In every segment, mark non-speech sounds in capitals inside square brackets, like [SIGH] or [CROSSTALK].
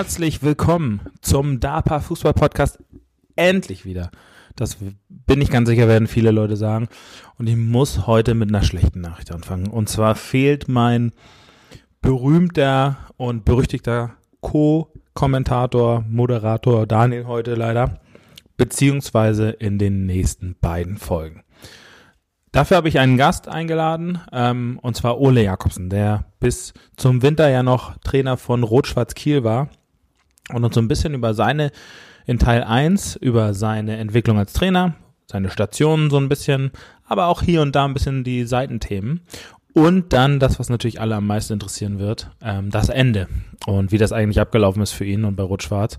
herzlich willkommen zum DAPA Fußball Podcast. Endlich wieder. Das bin ich ganz sicher, werden viele Leute sagen. Und ich muss heute mit einer schlechten Nachricht anfangen. Und zwar fehlt mein berühmter und berüchtigter Co-Kommentator, Moderator Daniel heute leider, beziehungsweise in den nächsten beiden Folgen. Dafür habe ich einen Gast eingeladen, ähm, und zwar Ole Jakobsen, der bis zum Winter ja noch Trainer von Rot-Schwarz Kiel war und uns so ein bisschen über seine, in Teil 1, über seine Entwicklung als Trainer, seine Stationen so ein bisschen, aber auch hier und da ein bisschen die Seitenthemen. Und dann das, was natürlich alle am meisten interessieren wird, ähm, das Ende und wie das eigentlich abgelaufen ist für ihn und bei Rot-Schwarz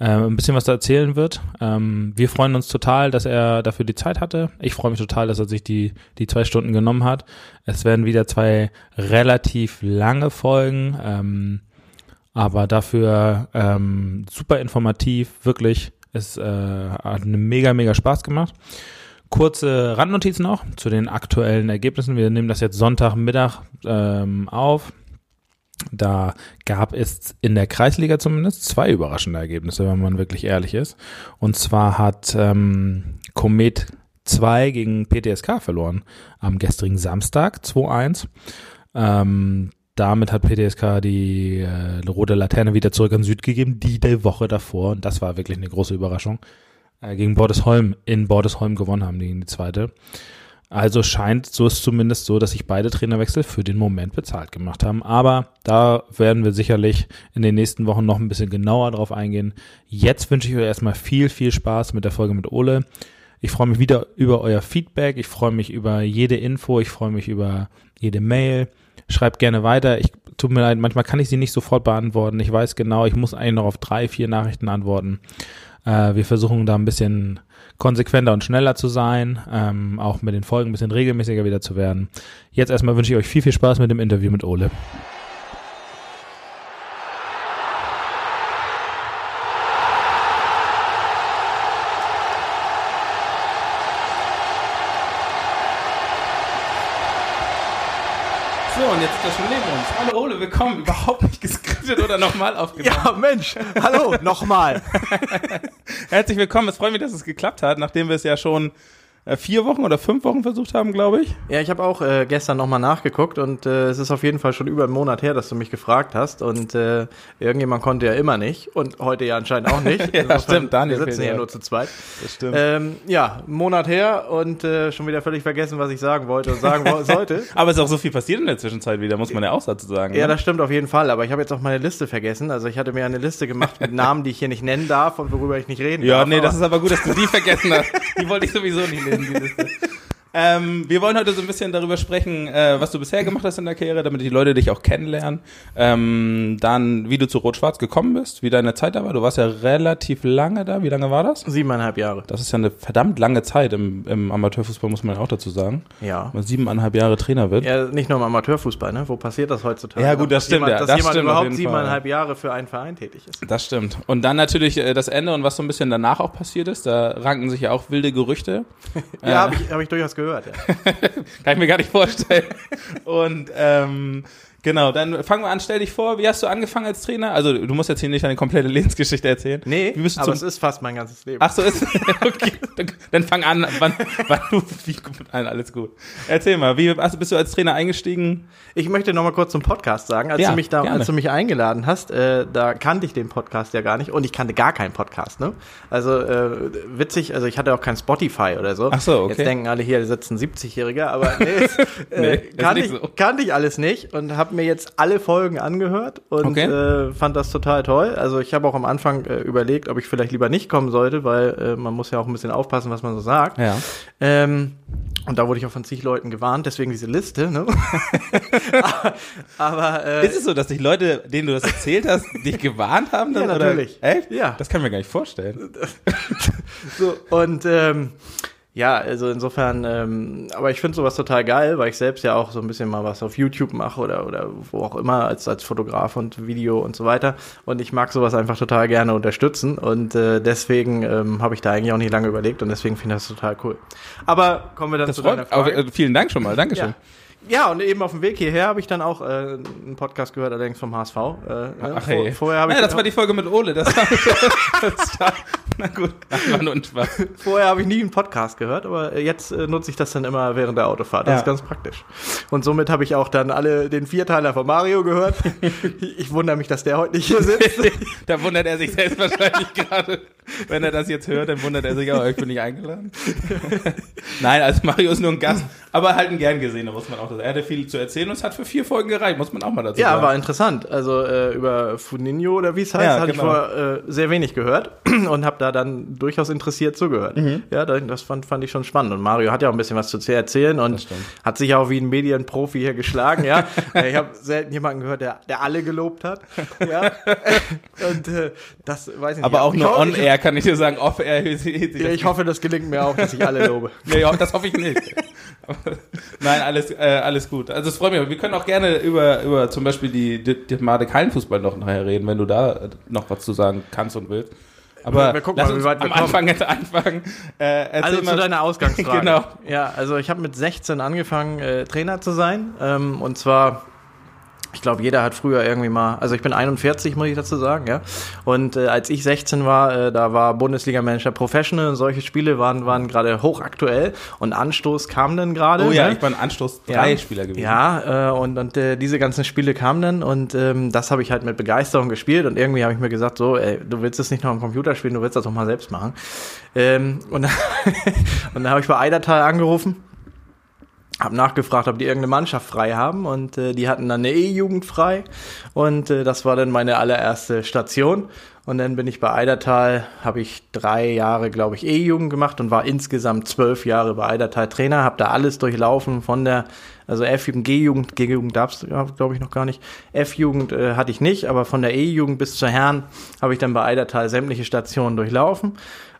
äh, ein bisschen was da erzählen wird. Ähm, wir freuen uns total, dass er dafür die Zeit hatte. Ich freue mich total, dass er sich die, die zwei Stunden genommen hat. Es werden wieder zwei relativ lange Folgen, ähm, aber dafür ähm, super informativ, wirklich. Es äh, hat eine mega, mega Spaß gemacht. Kurze Randnotizen noch zu den aktuellen Ergebnissen. Wir nehmen das jetzt Sonntagmittag ähm, auf. Da gab es in der Kreisliga zumindest zwei überraschende Ergebnisse, wenn man wirklich ehrlich ist. Und zwar hat ähm, Komet 2 gegen PTSK verloren am gestrigen Samstag 2-1. Ähm, damit hat PTSK die äh, rote Laterne wieder zurück an Süd gegeben, die der Woche davor, und das war wirklich eine große Überraschung, äh, gegen Bordesholm in Bordesholm gewonnen haben, gegen die zweite. Also scheint, so ist zumindest so, dass sich beide Trainerwechsel für den Moment bezahlt gemacht haben. Aber da werden wir sicherlich in den nächsten Wochen noch ein bisschen genauer drauf eingehen. Jetzt wünsche ich euch erstmal viel, viel Spaß mit der Folge mit Ole. Ich freue mich wieder über euer Feedback. Ich freue mich über jede Info. Ich freue mich über jede Mail. Schreibt gerne weiter. Ich tut mir leid, manchmal kann ich sie nicht sofort beantworten. Ich weiß genau, ich muss eigentlich noch auf drei, vier Nachrichten antworten. Äh, wir versuchen da ein bisschen konsequenter und schneller zu sein, ähm, auch mit den Folgen ein bisschen regelmäßiger wieder zu werden. Jetzt erstmal wünsche ich euch viel, viel Spaß mit dem Interview mit Ole. So, und jetzt ist das schon neben uns. Hallo Ole, willkommen. Überhaupt geskriptet oder nochmal aufgenommen. Ja, Mensch. Hallo, nochmal. [LAUGHS] Herzlich willkommen. Es freut mich, dass es geklappt hat, nachdem wir es ja schon vier Wochen oder fünf Wochen versucht haben, glaube ich. Ja, ich habe auch äh, gestern nochmal nachgeguckt und äh, es ist auf jeden Fall schon über einen Monat her, dass du mich gefragt hast und äh, irgendjemand konnte ja immer nicht und heute ja anscheinend auch nicht. [LAUGHS] ja, das stimmt, Daniel. Wir sitzen ja nur zu zweit. Das stimmt. Ähm, ja, einen Monat her und äh, schon wieder völlig vergessen, was ich sagen wollte und sagen [LAUGHS] sollte. aber es ist auch so viel passiert in der Zwischenzeit wieder, muss man ja auch dazu sagen. Ja, ne? das stimmt auf jeden Fall, aber ich habe jetzt auch meine Liste vergessen. Also ich hatte mir eine Liste gemacht mit Namen, die ich hier nicht nennen darf und worüber ich nicht reden Ja, darf. nee, das ist aber gut, dass du die vergessen hast. Die wollte ich sowieso nicht [LAUGHS] nennen, die Liste. Ähm, wir wollen heute so ein bisschen darüber sprechen, äh, was du bisher gemacht hast in der Karriere, damit die Leute dich auch kennenlernen. Ähm, dann, wie du zu Rot-Schwarz gekommen bist, wie deine Zeit da war. Du warst ja relativ lange da. Wie lange war das? Siebeneinhalb Jahre. Das ist ja eine verdammt lange Zeit im, im Amateurfußball, muss man ja auch dazu sagen. Ja. Wenn man siebeneinhalb Jahre Trainer wird. Ja, nicht nur im Amateurfußball, ne? Wo passiert das heutzutage? Ja, gut, das stimmt, Jemand, ja, dass das jemand stimmt überhaupt siebeneinhalb Jahre für einen Verein tätig ist. Das stimmt. Und dann natürlich äh, das Ende und was so ein bisschen danach auch passiert ist. Da ranken sich ja auch wilde Gerüchte. [LAUGHS] Ja, Äh, habe ich, hab ich durchaus gehört. Ja. [LAUGHS] Kann ich mir gar nicht vorstellen. Und ähm, genau, dann fangen wir an. Stell dich vor, wie hast du angefangen als Trainer? Also du musst jetzt hier nicht deine komplette [LAUGHS] Lebensgeschichte erzählen. Nee, wie bist du aber es ist fast mein ganzes Leben. Ach so ist [LAUGHS] [LAUGHS] okay. Dann, dann fang an, wann, wann du wie nein, alles gut. Erzähl mal, wie also bist du als Trainer eingestiegen? Ich möchte noch mal kurz zum Podcast sagen. Als, Ja, du, mich da, gerne. als du mich eingeladen hast, äh, da kannte ich den Podcast ja gar nicht und ich kannte gar keinen Podcast. Ne? Also äh, witzig, also ich hatte auch kein Spotify oder so. Ach so, okay. Jetzt denken alle hier, da sitzen 70-Jährige, aber nee, äh, Nee, ist kannte, ich, so. kannte ich alles nicht und habe mir jetzt alle Folgen angehört und Okay. äh, fand das total toll. Also ich habe auch am Anfang äh, überlegt, ob ich vielleicht lieber nicht kommen sollte, weil äh, man muss ja auch ein bisschen aufpassen, was man so sagt. Ja. Ähm, und da wurde ich auch von zig Leuten gewarnt, deswegen diese Liste. Ne? [LAUGHS] [LAUGHS] aber äh, Ist es so, dass dich Leute, denen du das erzählt hast, dich gewarnt haben? Dann, Ja, natürlich. Oder? Echt? Ja. Das kann ich mir gar nicht vorstellen. [LAUGHS] so, und ähm, ja, also insofern, ähm, aber ich finde sowas total geil, weil ich selbst ja auch so ein bisschen mal was auf YouTube mache oder, oder wo auch immer als, als Fotograf und Video und so weiter. Und ich mag sowas einfach total gerne unterstützen und äh, deswegen ähm, habe ich da eigentlich auch nicht lange überlegt und deswegen finde ich das total cool. Aber kommen wir dann Das zu deiner freut, aber, Frage. äh, vielen Dank schon mal, Dankeschön. Ja. Ja, und eben auf dem Weg hierher habe ich dann auch äh, einen Podcast gehört, allerdings vom HSV. Äh, Ach, vor, hey. vorher habe ich, ja, das war die Folge mit Ole. Das war, [LAUGHS] das war, na gut, das war nur ein Spaß. vorher habe ich nie einen Podcast gehört, aber jetzt äh, nutze ich das dann immer während der Autofahrt. Das Ja. ist ganz praktisch. Und somit habe ich auch dann alle den Vierteiler von Mario gehört. [LAUGHS] ich wundere mich, dass der heute nicht hier sitzt. [LAUGHS] Da wundert er sich selbst wahrscheinlich gerade. Wenn er das jetzt hört, dann wundert er sich, aber ich bin nicht eingeladen. Nein, also Mario ist nur ein Gast, aber halt ein gern gesehener, muss man auch sagen. Er hatte viel zu erzählen und es hat für vier Folgen gereicht, muss man auch mal dazu Ja, sagen. war interessant. Also äh, über Funinho oder wie es heißt, Ja, hatte genau. ich vorher äh, sehr wenig gehört [CLEARS THROAT] und habe da dann durchaus interessiert zugehört. Mhm. Ja, da- das fand, fand ich schon spannend. Und Mario hat ja auch ein bisschen was zu erzählen und hat sich auch wie ein Medienprofi hier geschlagen. Ja, [LAUGHS] Äh, ich habe selten jemanden gehört, der, der alle gelobt hat. Ja, [LAUGHS] und äh, das weiß ich nicht. aber auch nur on-air kann ich dir sagen, off-air [LAUGHS] sich Ich, hoffe, das gelingt mir auch, dass ich alle lobe. Ja, das hoffe ich nicht. Nein, alles, äh, alles gut. Also es freut mich. Wir können auch gerne über, über zum Beispiel die, die, die Thematik Hallenfußball noch nachher reden, wenn du da äh, noch was zu sagen kannst und willst. Aber Wir gucken lass mal, wie weit wir am kommen. Anfang jetzt anfangen. Äh, Also zu mal- deiner Ausgangsfrage. [LAUGHS] Genau. Ja, also ich habe mit 16 angefangen, äh, Trainer zu sein. Ähm, und zwar, ich glaube, jeder hat früher irgendwie mal, also ich bin 41, muss ich dazu sagen, ja. Und äh, als ich 16 war, äh, da war Bundesliga-Manager Professional und solche Spiele waren, waren gerade hochaktuell und Anstoß kam dann gerade. Oh ja, ne? ich ein Anstoß drei Spieler gewesen. Ja, äh, und, und äh, diese ganzen Spiele kamen dann und ähm, das habe ich halt mit Begeisterung gespielt und irgendwie habe ich mir gesagt, so, ey, du willst es nicht noch am Computer spielen, du willst das doch mal selbst machen. Ähm, und dann, [LAUGHS] und dann habe ich bei Eidertal angerufen, habe nachgefragt, ob die irgendeine Mannschaft frei haben und äh, die hatten dann eine E-Jugend frei und äh, das war dann meine allererste Station. Und dann bin ich bei Eidertal, habe ich drei Jahre, glaube ich, E-Jugend gemacht und war insgesamt zwölf Jahre bei Eidertal Trainer, habe da alles durchlaufen von der, also F-Jugend, G-Jugend, G-Jugend darfst ja, glaube ich, noch gar nicht. F-Jugend äh, hatte ich nicht, aber von der E-Jugend bis zur Herren habe ich dann bei Eidertal sämtliche Stationen durchlaufen.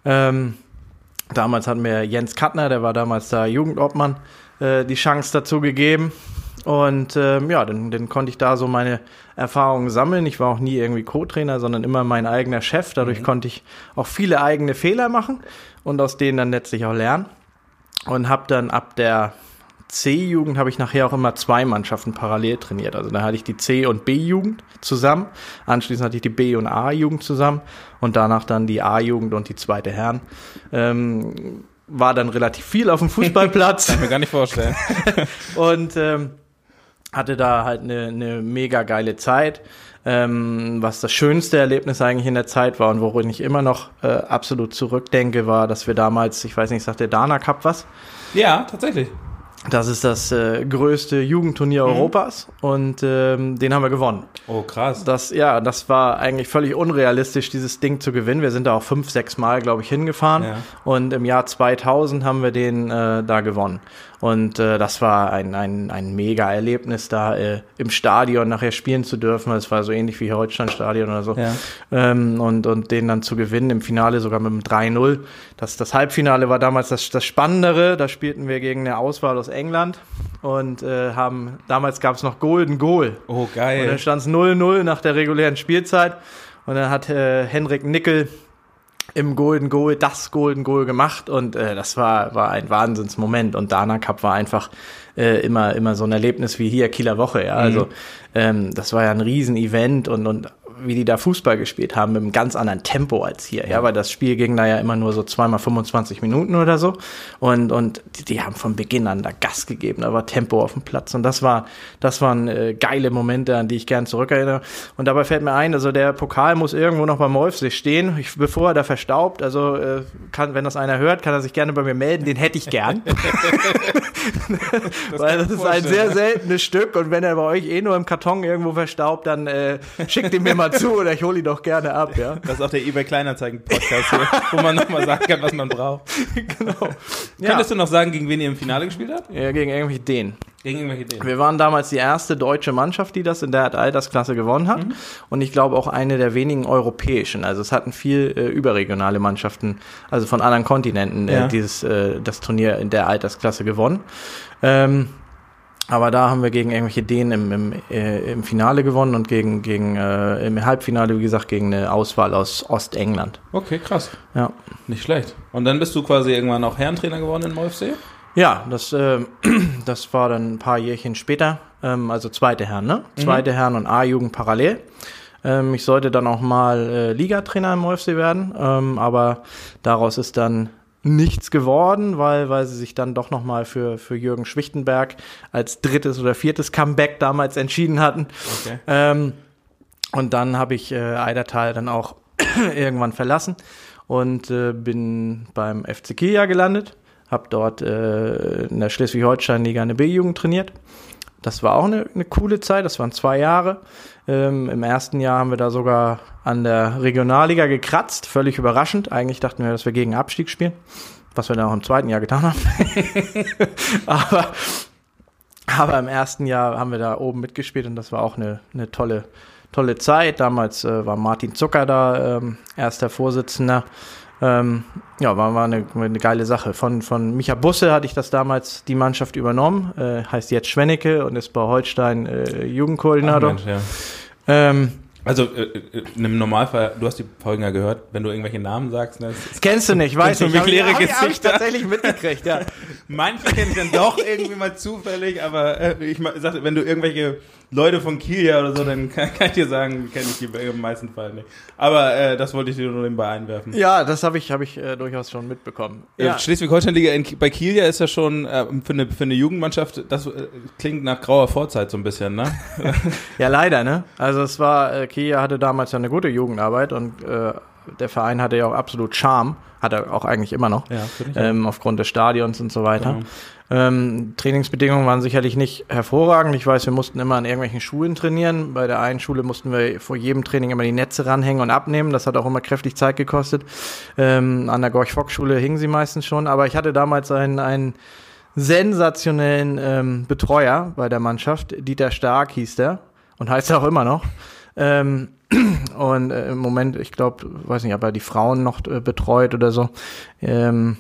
Ähm, Damals hat mir Jens Kattner, der war damals da Jugendobmann, äh, die Chance dazu gegeben. Und ähm, ja, dann, dann konnte ich da so meine Erfahrungen sammeln. Ich war auch nie irgendwie Co-Trainer, sondern immer mein eigener Chef. Dadurch konnte ich auch viele eigene Fehler machen und aus denen dann letztlich auch lernen. Und habe dann ab der C-Jugend habe ich nachher auch immer zwei Mannschaften parallel trainiert. Also da hatte ich die C- und B-Jugend zusammen. Anschließend hatte ich die B- und A-Jugend zusammen und danach dann die A-Jugend und die zweite Herren. Ähm, war dann relativ viel auf dem Fußballplatz [LAUGHS] Kann ich mir gar nicht vorstellen. [LAUGHS] und ähm, hatte da halt eine, eine mega geile Zeit. Ähm, was das schönste Erlebnis eigentlich in der Zeit war und worin ich immer noch äh, absolut zurückdenke, war, dass wir damals, ich weiß nicht, sagt der Dana Cup was? ja, tatsächlich. Das ist das äh, größte Jugendturnier Europas und ähm, den haben wir gewonnen. Oh, krass. Das, ja, das war eigentlich völlig unrealistisch, dieses Ding zu gewinnen. Wir sind da auch fünf, sechs Mal, glaube ich, hingefahren. Ja. Und im Jahr 2000 haben wir den äh, da gewonnen. Und äh, das war ein, ein, ein mega Erlebnis, da äh, im Stadion nachher spielen zu dürfen. Das war so ähnlich wie Holstein-Stadion oder so. Ja. Ähm, und, und den dann zu gewinnen im Finale sogar mit einem 3-0. Das, das Halbfinale war damals das, das Spannendere. Da spielten wir gegen eine Auswahl aus England und äh, haben, damals gab es noch Golden Goal. Oh, Und dann geil. stand es 0-0 nach der regulären Spielzeit. Und dann hat äh, Henrik Nickel im Golden Goal das Golden Goal gemacht und äh, das war, war ein Wahnsinnsmoment. Und Dana Cup war einfach äh, immer, immer so ein Erlebnis wie hier Kieler Woche. Ja? Also ähm, das war ja ein Riesen-Event und, und wie die da Fußball gespielt haben, mit einem ganz anderen Tempo als hier. Ja, weil das Spiel ging da ja immer nur so zweimal 25 Minuten oder so. Und, und die, die haben von Beginn an da Gas gegeben, da war Tempo auf dem Platz. Und das war, das waren äh, geile Momente, an die ich gern zurückerinnere. Und dabei fällt mir ein, also der Pokal muss irgendwo noch beim Wolfsee stehen, ich, bevor er da verstaubt. Also äh, kann, wenn das einer hört, kann er sich gerne bei mir melden, den hätte ich gern. [LAUGHS] [LAUGHS] Weil das ist ein sehr seltenes Stück und wenn er bei euch eh nur im Karton irgendwo verstaubt, dann äh, schickt ihn mir mal zu oder ich hole ihn doch gerne ab, ja. Das ist auch der eBay Kleinanzeigen Podcast, hier, wo man nochmal sagen kann, was man braucht. [LAUGHS] genau. Ja. Könntest du noch sagen, gegen wen ihr im Finale gespielt habt? ja, gegen irgendwelche Dänen. Gegen irgendwelche Ideen. Wir waren damals die erste deutsche Mannschaft, die das in der Altersklasse gewonnen hat. Und ich glaube auch eine der wenigen europäischen. Also es hatten viel äh, überregionale Mannschaften, also von anderen Kontinenten, Ja. äh, dieses, äh, das Turnier in der Altersklasse gewonnen. Ähm, aber da haben wir gegen irgendwelche Dänen im, im, äh, im Finale gewonnen und gegen, gegen äh, im Halbfinale, wie gesagt, gegen eine Auswahl aus Ostengland. Okay, krass. Ja. Nicht schlecht. Und dann bist du quasi irgendwann auch Herrentrainer geworden in Wolfsee? Ja, das, äh, [CLEARS THROAT] das war dann ein paar Jährchen später, ähm, also zweite Herren, ne? Zweite Herren und A-Jugend parallel. Ähm, ich sollte dann auch mal äh, Ligatrainer im OFC werden, ähm, aber daraus ist dann nichts geworden, weil, weil sie sich dann doch nochmal für, für Jürgen Schwichtenberg als drittes oder viertes Comeback damals entschieden hatten. Okay. Ähm, und dann habe ich äh, Eidertal dann auch [CLEARS THROAT] irgendwann verlassen und äh, bin beim FC Kia gelandet. Habe dort äh, in der Schleswig-Holstein-Liga eine B-Jugend trainiert. Das war auch eine, eine coole Zeit, das waren zwei Jahre. Ähm, Im ersten Jahr haben wir da sogar an der Regionalliga gekratzt, völlig überraschend. Eigentlich dachten wir, dass wir gegen Abstieg spielen, was wir dann auch im zweiten Jahr getan haben. [LAUGHS] aber, aber im ersten Jahr haben wir da oben mitgespielt und das war auch eine, eine tolle, tolle Zeit. Damals äh, war Martin Zucker da, ähm, erster Vorsitzender. Ähm, ja, war, war eine, eine geile Sache. Von, von Micha Busse hatte ich das damals die Mannschaft übernommen, äh, heißt jetzt Schwennecke und ist bei Holstein äh, Jugendkoordinator. Mensch, ja. ähm, Also äh, äh, im Normalfall, du hast die Folgen ja gehört, wenn du irgendwelche Namen sagst, ne, das kennst du nicht, weiß Kennst du nicht. wie leere hab ich, hab ich Gesichter? tatsächlich mitgekriegt, ja. [LAUGHS] Manche kennen ich dann doch irgendwie mal zufällig, aber äh, ich sagte, wenn du irgendwelche Leute von Kiel ja oder so, dann [LAUGHS] kann, kann ich dir sagen, kenne ich die im meisten Fall nicht. Aber äh, das wollte ich dir nur nebenbei einwerfen. Ja, das habe ich, hab ich äh, durchaus schon mitbekommen. Ja. Schleswig-Holstein-Liga in- bei Kiel ja ist ja schon äh, für, eine, für eine Jugendmannschaft, das äh, klingt nach grauer Vorzeit so ein bisschen, ne? [LAUGHS] Ja, leider, ne? Also es war, Kia hatte damals ja eine gute Jugendarbeit und äh, der Verein hatte ja auch absolut Charme, hat er auch eigentlich immer noch, Ja, ähm, aufgrund des Stadions und so weiter. Genau. Ähm, Trainingsbedingungen waren sicherlich nicht hervorragend. Ich weiß, wir mussten immer an irgendwelchen Schulen trainieren. Bei der einen Schule mussten wir vor jedem Training immer die Netze ranhängen und abnehmen. Das hat auch immer kräftig Zeit gekostet. Ähm, an der Gorch-Fock-Schule hingen sie meistens schon. Aber ich hatte damals einen, einen sensationellen ähm, Betreuer bei der Mannschaft. Dieter Stark hieß der und heißt er auch immer noch. Ähm, [CLEARS THROAT] und äh, im Moment, ich glaube, weiß nicht, ob er die Frauen noch äh, betreut oder so. Ähm,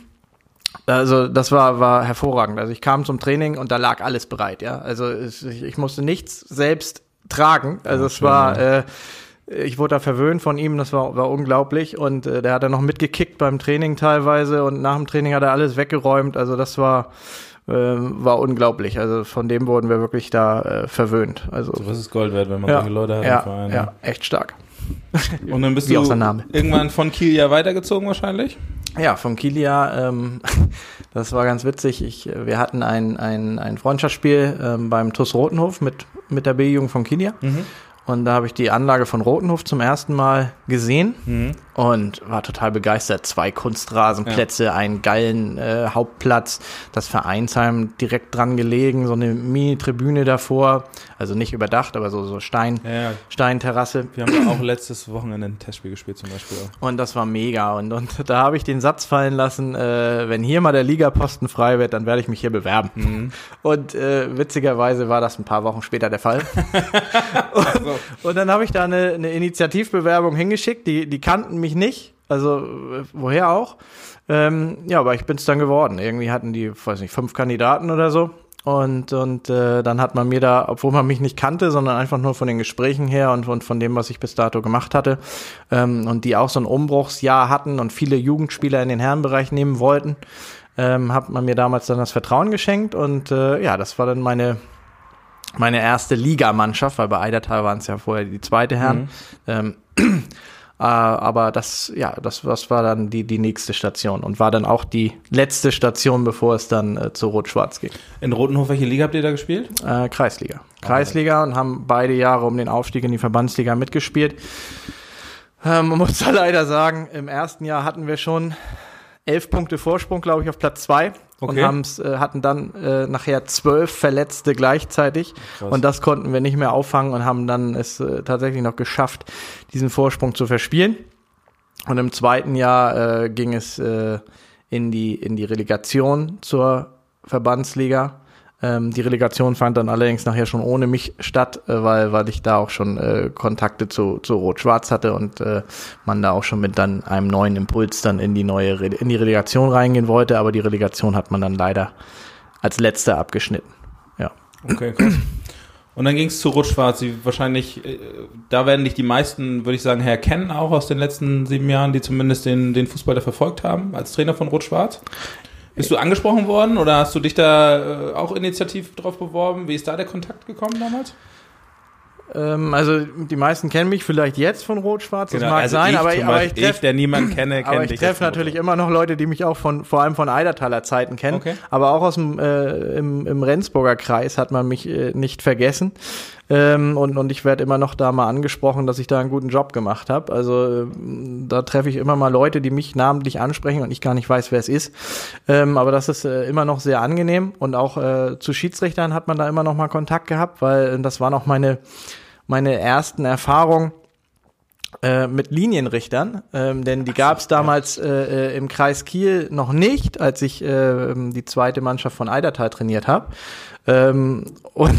also das war, war hervorragend. Also ich kam zum Training und da lag alles bereit, ja. Also es, ich, ich musste nichts selbst tragen. Also Ja, es schön, war, äh, ich wurde da verwöhnt von ihm, das war, war unglaublich. Und äh, der hat dann noch mitgekickt beim Training teilweise und nach dem Training hat er alles weggeräumt. Also das war, äh, war unglaublich. Also von dem wurden wir wirklich da äh, verwöhnt. Also So was ist Gold wert, wenn man ja, solche Leute hat ja, im Verein. ja, echt stark. [LAUGHS] Und dann bist Wie du auch sein Name. irgendwann von Kiel ja weitergezogen wahrscheinlich? Ja, von Kilia, ähm, [LAUGHS] das war ganz witzig. Ich, äh, wir hatten ein, ein, ein Freundschaftsspiel ähm, beim TuS Rotenhof mit, mit der B-Jugend von Kilia. Und da habe ich die Anlage von Rotenhof zum ersten Mal gesehen Mhm. Und war total begeistert. Zwei Kunstrasenplätze, einen geilen äh, Hauptplatz, das Vereinsheim direkt dran gelegen, so eine Mini-Tribüne davor. Also nicht überdacht, aber so, so Stein, Ja, ja. Steinterrasse. Wir haben ja auch letztes Wochenende ein Testspiel gespielt zum Beispiel. Auch. Und das war mega. Und, und da habe ich den Satz fallen lassen, äh, wenn hier mal der Ligaposten frei wird, dann werde ich mich hier bewerben. Mhm. Und äh, witzigerweise war das ein paar Wochen später der Fall. [LAUGHS] und, und dann habe ich da eine, eine Initiativbewerbung hingeschickt. Die, die kannten mich nicht. Also woher auch. Ähm, ja, aber ich bin es dann geworden. Irgendwie hatten die, weiß nicht, fünf Kandidaten oder so. Und, und äh, dann hat man mir da, obwohl man mich nicht kannte, sondern einfach nur von den Gesprächen her und, und von dem, was ich bis dato gemacht hatte, ähm, und die auch so ein Umbruchsjahr hatten und viele Jugendspieler in den Herrenbereich nehmen wollten, ähm, hat man mir damals dann das Vertrauen geschenkt. Und äh, ja, das war dann meine, meine erste Ligamannschaft, weil bei Eidertal waren es ja vorher die zweite Herren. Ähm, äh, aber das, ja, das, das war dann die, die nächste Station und war dann auch die letzte Station, bevor es dann äh, zu Rot-Schwarz ging. In Rotenhof, welche Liga habt ihr da gespielt? Äh, Kreisliga. Kreisliga und haben beide Jahre um den Aufstieg in die Verbandsliga mitgespielt. Ähm, man muss da [LAUGHS] leider sagen, im ersten Jahr hatten wir schon elf Punkte Vorsprung, glaube ich, auf Platz zwei und Okay. haben's, äh, hatten dann äh, nachher zwölf Verletzte gleichzeitig Krass. und das konnten wir nicht mehr auffangen und haben dann es äh, tatsächlich noch geschafft, diesen Vorsprung zu verspielen. Und im zweiten Jahr äh, ging es äh, in, die, in die Relegation zur Verbandsliga. Ähm, die Relegation fand dann allerdings nachher schon ohne mich statt, äh, weil, weil ich da auch schon äh, Kontakte zu, zu Rot-Schwarz hatte und äh, man da auch schon mit dann einem neuen Impuls dann in die neue Re in die Relegation reingehen wollte, aber die Relegation hat man dann leider als letzter abgeschnitten. Ja. Okay, krass. Und dann ging es zu Rot-Schwarz. Wahrscheinlich, äh, da werden dich die meisten, würde ich sagen, herkennen, auch aus den letzten sieben Jahren, die zumindest den, den Fußball da verfolgt haben, als Trainer von Rot-Schwarz. Bist du angesprochen worden oder hast du dich da äh, auch initiativ drauf beworben? Wie ist da der Kontakt gekommen damals? Ähm, also die meisten kennen mich vielleicht jetzt von Rot-Schwarz, das Genau, mag also sein, ich aber, ich, aber ich Beispiel, ich, treffe der niemanden kenne, [CLEARS THROAT] kenne ich treffe natürlich immer noch Leute, die mich auch von vor allem von Eidertaler Zeiten kennen. Okay. Aber auch aus dem äh, im, im Rendsburger Kreis hat man mich äh, nicht vergessen. Ähm, und, und ich werde immer noch da mal angesprochen, dass ich da einen guten Job gemacht habe. Also ähm, da treffe ich immer mal Leute, die mich namentlich ansprechen und ich gar nicht weiß, wer es ist. Ähm, aber das ist äh, immer noch sehr angenehm. Und auch äh, zu Schiedsrichtern hat man da immer noch mal Kontakt gehabt, weil äh, das waren auch meine, meine ersten Erfahrungen äh, mit Linienrichtern, ähm, denn die gab es damals äh, äh, im Kreis Kiel noch nicht, als ich äh, die zweite Mannschaft von Eidertal trainiert habe. Ähm, und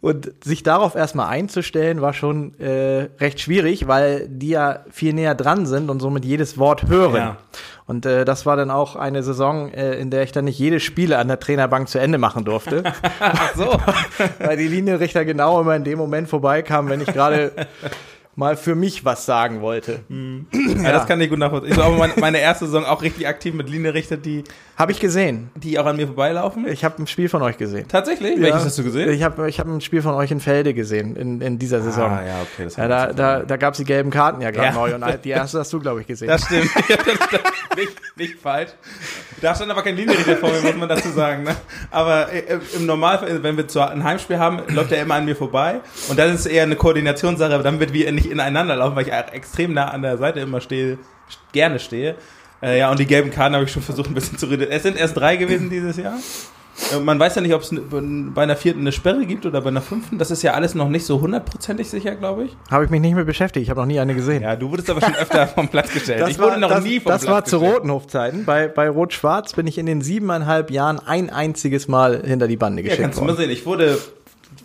und sich darauf erstmal einzustellen, war schon äh, recht schwierig, weil die ja viel näher dran sind und somit jedes Wort hören. Ja. Und äh, das war dann auch eine Saison, äh, in der ich dann nicht jedes Spiel an der Trainerbank zu Ende machen durfte. [LAUGHS] Ach so. [LAUGHS] weil die Linienrichter genau immer in dem Moment vorbeikamen, wenn ich gerade mal für mich was sagen wollte. [CLEARS THROAT] Ja, das kann ich gut nachvollziehen. Ich war aber meine, meine erste Saison auch richtig aktiv mit Linienrichter, die, Habe ich gesehen. die auch an mir vorbeilaufen. Ich habe ein Spiel von euch gesehen. Tatsächlich? Welches hast du gesehen? Ich habe ich hab ein Spiel von euch in Felde gesehen in, in dieser Saison. Ah, ja, okay. Das Ja, da, da, da gab es die gelben Karten ja gerade Ja. neu und die erste hast du, glaube ich, gesehen. Das stimmt. [LAUGHS] Ja, das, das, nicht, nicht falsch. Da stand aber kein Linienrichter vor mir, muss man dazu sagen. Ne? Aber äh, im Normalfall, wenn wir zu, ein Heimspiel haben, läuft er immer an mir vorbei. Und das ist eher eine Koordinationssache, damit wir nicht ineinander laufen, weil ich extrem nah an der Seite immer stehe, gerne stehe. Äh, ja, und die gelben Karten habe ich schon versucht, ein bisschen zu reduzieren. Es sind erst drei gewesen dieses Jahr. Äh, Man weiß ja nicht, ob es bei einer vierten eine Sperre gibt oder bei einer fünften. Das ist ja alles noch nicht so hundertprozentig sicher, glaube ich. Habe ich mich nicht mehr beschäftigt. Ich habe noch nie eine gesehen. Ja, du wurdest aber schon öfter vom Platz gestellt. Das ich wurde war, noch das, nie vom das Platz war zu gestellt. Rotenhof-Zeiten. Bei, bei Rot-Schwarz bin ich in den siebeneinhalb Jahren ein einziges Mal hinter die Bande Ja, geschickt kannst du mal sehen. Ich wurde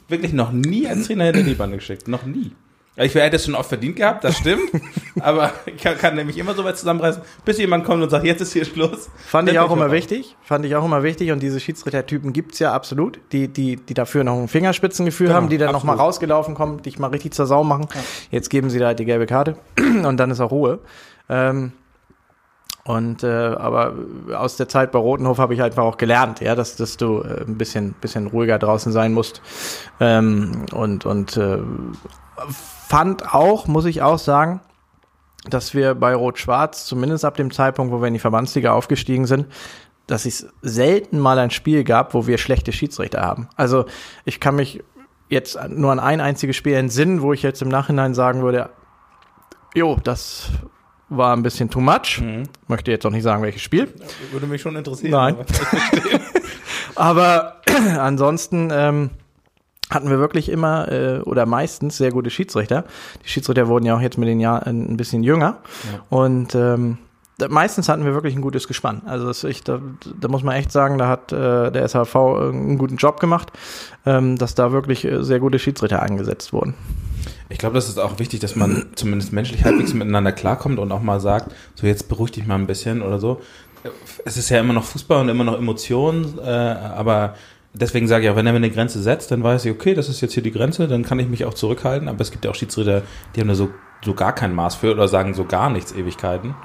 wirklich noch nie als Trainer hinter die Bande geschickt. Noch nie. Ich hätte es schon oft verdient gehabt, das stimmt. [LAUGHS] aber ich kann, kann nämlich immer so weit zusammenreißen, bis jemand kommt und sagt, jetzt ist hier Schluss. Fand ich auch immer wichtig. Fand ich auch immer wichtig. Und diese Schiedsrichtertypen gibt's ja absolut, die, die, die dafür noch ein Fingerspitzengefühl Genau, haben, die dann noch mal absolut. rausgelaufen kommen, dich mal richtig zur Sau machen. Jetzt geben sie da halt die gelbe Karte [CLEARS THROAT] und dann ist auch Ruhe. Ähm, und äh, aber aus der Zeit bei Rotenhof habe ich einfach auch gelernt, ja, dass, dass du äh, ein bisschen, bisschen ruhiger draußen sein musst. Ähm, und und äh, fand auch, muss ich auch sagen, dass wir bei Rot-Schwarz, zumindest ab dem Zeitpunkt, wo wir in die Verbandsliga aufgestiegen sind, dass es selten mal ein Spiel gab, wo wir schlechte Schiedsrichter haben. Also ich kann mich jetzt nur an ein einziges Spiel entsinnen, wo ich jetzt im Nachhinein sagen würde, jo, das war ein bisschen too much. Mhm. Möchte jetzt auch nicht sagen, welches Spiel. Würde mich schon interessieren. Nein. aber- [LAUGHS] Aber ansonsten ähm, hatten wir wirklich immer äh, oder meistens sehr gute Schiedsrichter. Die Schiedsrichter wurden ja auch jetzt mit den Jahren ein bisschen jünger. Ja. Und ähm, meistens hatten wir wirklich ein gutes Gespann. Also das, ich, da, da muss man echt sagen, da hat äh, der SHV einen guten Job gemacht, ähm, dass da wirklich äh, sehr gute Schiedsrichter eingesetzt wurden. Ich glaube, das ist auch wichtig, dass man [CLEARS THROAT] zumindest menschlich halbwegs miteinander klarkommt und auch mal sagt, so jetzt beruhig dich mal ein bisschen oder so. Es ist ja immer noch Fußball und immer noch Emotionen, äh, aber deswegen sage ich auch, wenn er mir eine Grenze setzt, dann weiß ich, okay, das ist jetzt hier die Grenze, dann kann ich mich auch zurückhalten. Aber es gibt ja auch Schiedsrichter, die haben da so, so gar kein Maß für oder sagen so gar nichts Ewigkeiten.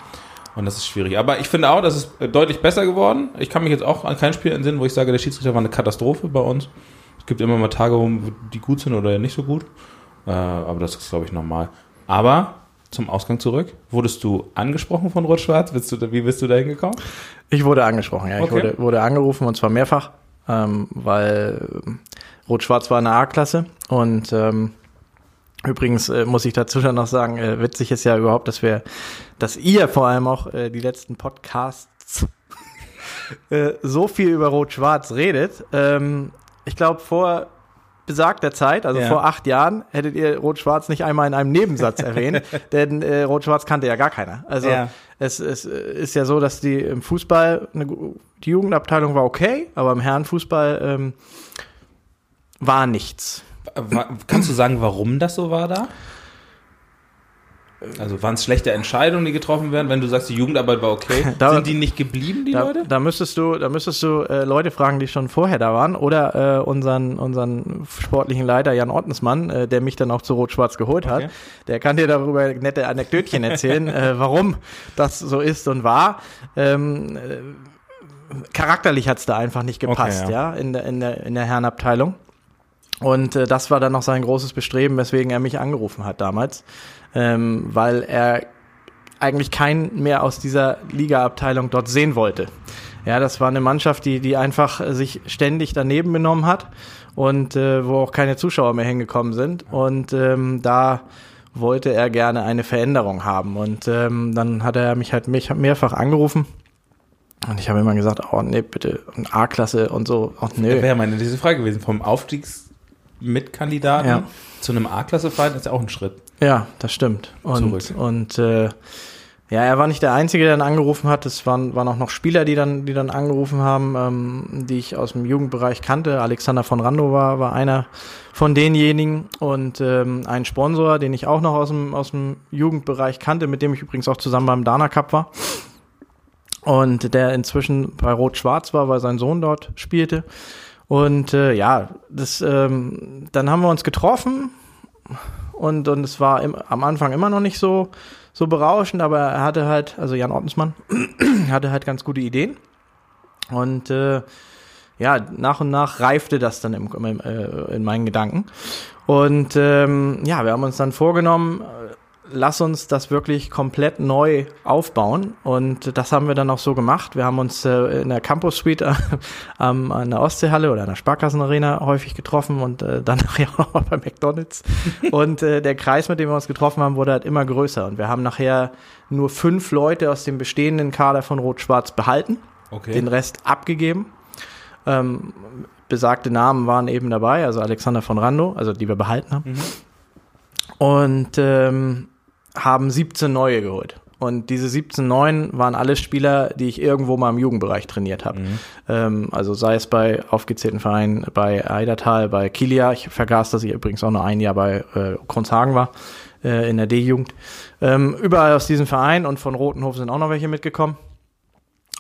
Und das ist schwierig. Aber ich finde auch, das ist deutlich besser geworden. Ich kann mich jetzt auch an kein Spiel entsinnen, wo ich sage, der Schiedsrichter war eine Katastrophe bei uns. Es gibt immer mal Tage, wo die gut sind oder nicht so gut. Äh, aber das ist, glaube ich, normal. Aber zum Ausgang zurück. Wurdest du angesprochen von Rot-Schwarz? Bist du wie bist du da hingekommen? Ich wurde angesprochen, ja. Ich Okay. wurde, wurde angerufen und zwar mehrfach, ähm, weil ähm, Rot-Schwarz war eine A-Klasse und ähm, übrigens äh, muss ich dazu schon noch sagen, äh, witzig ist ja überhaupt, dass wir, dass ihr vor allem auch äh, die letzten Podcasts [LAUGHS] äh, so viel über Rot-Schwarz redet. Ähm, ich glaube, vor besagter Zeit, also Ja. vor acht Jahren, hättet ihr Rot-Schwarz nicht einmal in einem Nebensatz erwähnt, [LAUGHS] denn äh, Rot-Schwarz kannte ja gar keiner. Also Ja. es, es ist ja so, dass die im Fußball, eine, die Jugendabteilung war okay, aber im Herrenfußball ähm, war nichts. Kannst du sagen, warum das so war da? Also waren es schlechte Entscheidungen, die getroffen werden, wenn du sagst, die Jugendarbeit war okay? [LAUGHS] Da- Sind die nicht geblieben, die Da, Leute? da müsstest du, da müsstest du äh, Leute fragen, die schon vorher da waren, oder äh, unseren unseren sportlichen Leiter Jan Ottensmann, äh, der mich dann auch zu Rot-Schwarz geholt hat. Okay. Der kann dir darüber nette Anekdötchen erzählen, [LAUGHS] äh, warum das so ist und war. Ähm, äh, charakterlich hat's da einfach nicht gepasst, Okay, ja. in der, in der, in der Herrenabteilung. Und äh, das war dann noch sein großes Bestreben, weswegen er mich angerufen hat damals, ähm, weil er eigentlich keinen mehr aus dieser Liga-Abteilung dort sehen wollte. Ja, das war eine Mannschaft, die, die einfach äh, sich ständig daneben benommen hat und äh, wo auch keine Zuschauer mehr hingekommen sind. Und ähm, da wollte er gerne eine Veränderung haben. Und ähm, dann hat er mich halt mich mehrfach angerufen. Und ich habe immer gesagt, oh nee, bitte, A-Klasse und so, oh Das nö. wäre meine diese Frage gewesen. Vom Aufstiegsmitkandidaten Ja. zu einem A-Klasse-Verein ist ja auch ein Schritt. Ja, das stimmt. Und, Zurück. und äh, ja, er war nicht der Einzige, der dann angerufen hat. Es waren, waren auch noch Spieler, die dann, die dann angerufen haben, ähm, die ich aus dem Jugendbereich kannte. Alexander von Rando war, war einer von denjenigen und ähm, ein Sponsor, den ich auch noch aus dem, aus dem Jugendbereich kannte, mit dem ich übrigens auch zusammen beim Dana Cup war. Und der inzwischen bei Rot-Schwarz war, weil sein Sohn dort spielte. Und äh, ja, das, ähm, dann haben wir uns getroffen und, und es war im, am Anfang immer noch nicht so, so berauschend, aber er hatte halt, also Jan Ottensmann, [CLEARS THROAT] hatte halt ganz gute Ideen. Und äh, ja, nach und nach reifte das dann im, im, äh, in meinen Gedanken. Und ähm, ja, wir haben uns dann vorgenommen, lass uns das wirklich komplett neu aufbauen. Und das haben wir dann auch so gemacht. Wir haben uns äh, in der Campus Suite [LAUGHS] äh, am- an der Ostseehalle oder an der Sparkassenarena häufig getroffen und äh, dann [LAUGHS] nachher auch noch bei McDonalds. [LAUGHS] und äh, der Kreis, mit dem wir uns getroffen haben, wurde halt immer größer. Und wir haben nachher nur fünf Leute aus dem bestehenden Kader von Rot-Schwarz behalten Okay. den Rest abgegeben. Ähm, besagte Namen waren eben dabei, also Alexander von Rando, also die wir behalten haben. Und ähm, haben 17 neue geholt. Und diese 17 neuen waren alle Spieler, die ich irgendwo mal im Jugendbereich trainiert habe. Ähm, also sei es bei aufgezählten Vereinen, bei Eidertal, bei Kilia. Ich vergaß, dass ich übrigens auch noch ein Jahr bei äh, Kronshagen war, äh, in der D-Jugend. Ähm, überall aus diesem Verein und von Rotenhof sind auch noch welche mitgekommen.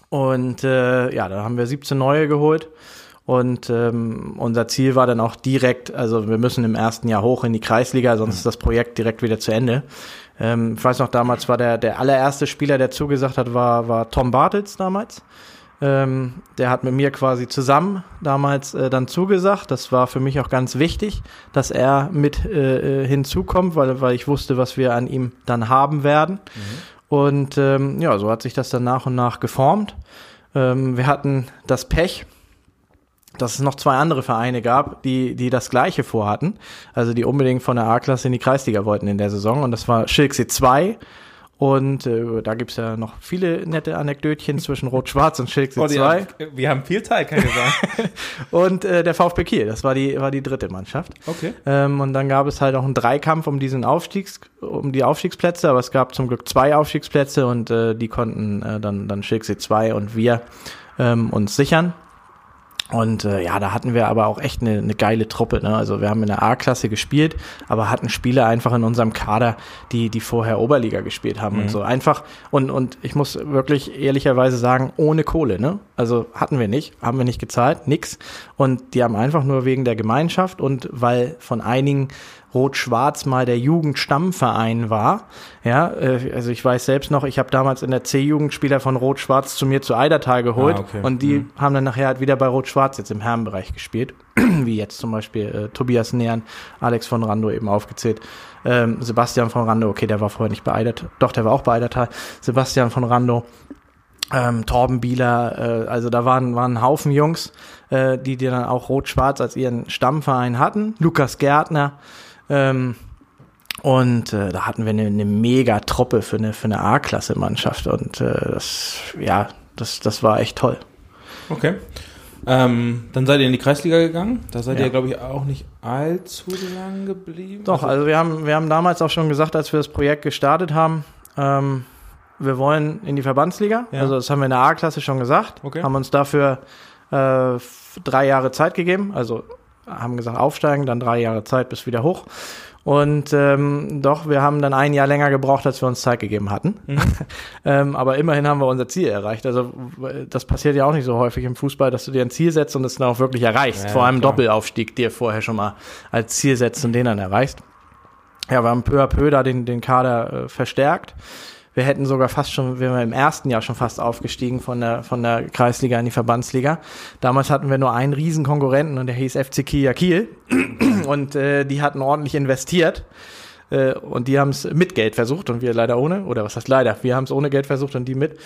Und äh, ja, da haben wir 17 neue geholt. Und ähm, unser Ziel war dann auch direkt, also wir müssen im ersten Jahr hoch in die Kreisliga, sonst ist das Projekt direkt wieder zu Ende. Ähm, ich weiß noch, damals war der, der allererste Spieler, der zugesagt hat, war, war Tom Bartels damals. Ähm, der hat mit mir quasi zusammen damals äh, dann zugesagt. Das war für mich auch ganz wichtig, dass er mit äh, äh, hinzukommt, weil, weil ich wusste, was wir an ihm dann haben werden. Und ähm, ja, so hat sich das dann nach und nach geformt. Ähm, wir hatten das Pech, dass es noch zwei andere Vereine gab, die, die das Gleiche vorhatten. Also die unbedingt von der A-Klasse in die Kreisliga wollten in der Saison. Und das war Schilksee 2. Und äh, da gibt's ja noch viele nette Anekdötchen zwischen Rot-Schwarz und Schilksee Oh, die 2. haben, wir haben viel Zeit, kann ich sagen. [LAUGHS] Und äh, der VfB Kiel, das war die, war die dritte Mannschaft. Okay. Ähm, und dann gab es halt auch einen Dreikampf um diesen Aufstiegs, um die Aufstiegsplätze, aber es gab zum Glück zwei Aufstiegsplätze und äh, die konnten äh, dann, dann Schilksee 2 und wir ähm, uns sichern. Und äh, ja, da hatten wir aber auch echt eine, eine geile Truppe. Ne? Also wir haben in der A-Klasse gespielt, aber hatten Spieler einfach in unserem Kader, die, die vorher Oberliga gespielt haben und so. Einfach, und, und ich muss wirklich ehrlicherweise sagen, ohne Kohle. Ne? Also hatten wir nicht, haben wir nicht gezahlt, nix. Und die haben einfach nur wegen der Gemeinschaft und weil von einigen Rot-Schwarz mal der Jugendstammverein war. Ja, äh, also ich weiß selbst noch, ich habe damals in der C-Jugend Spieler von Rot-Schwarz zu mir zu Eidertal geholt Ah, okay. und die haben dann nachher halt wieder bei Rot-Schwarz jetzt im Herrenbereich gespielt, [CLEARS THROAT] wie jetzt zum Beispiel äh, Tobias Nähern, Alex von Rando eben aufgezählt, ähm, Sebastian von Rando, okay, der war vorher nicht bei Eidertal, doch, der war auch bei Eidertal, Sebastian von Rando, ähm, Torben Bieler, äh, also da waren, waren ein Haufen Jungs, äh, die, die dann auch Rot-Schwarz als ihren Stammverein hatten. Lukas Gärtner, ähm, und äh, da hatten wir eine, eine mega Truppe für eine, für eine A-Klasse-Mannschaft und äh, das, ja, das, das war echt toll. Okay. Ähm, dann seid ihr in die Kreisliga gegangen. Da seid Ja. ihr, glaube ich, auch nicht allzu lang geblieben. Doch, also wir haben, wir haben damals auch schon gesagt, als wir das Projekt gestartet haben, ähm, wir wollen in die Verbandsliga. Ja. Also das haben wir in der A-Klasse schon gesagt. Okay. Haben uns dafür äh, drei Jahre Zeit gegeben. Also haben gesagt, aufsteigen, dann drei Jahre Zeit bis wieder hoch. Und ähm, doch, wir haben dann ein Jahr länger gebraucht, als wir uns Zeit gegeben hatten. Mhm. [LAUGHS] ähm, aber immerhin haben wir unser Ziel erreicht. Also das passiert ja auch nicht so häufig im Fußball, dass du dir ein Ziel setzt und es dann auch wirklich erreichst. Ja, Vor allem klar. Doppelaufstieg dir vorher schon mal als Ziel setzt und den dann erreichst. Ja, wir haben peu à peu da den, den Kader äh, verstärkt. Wir hätten sogar fast schon, wir waren im ersten Jahr schon fast aufgestiegen von der, von der Kreisliga in die Verbandsliga. Damals hatten wir nur einen riesen Konkurrenten und der hieß FC Kia Kiel. [CLEARS THROAT] Und äh, die hatten ordentlich investiert. Äh, und die haben es mit Geld versucht und wir leider ohne. Oder was heißt leider? Wir haben es ohne Geld versucht und die mit.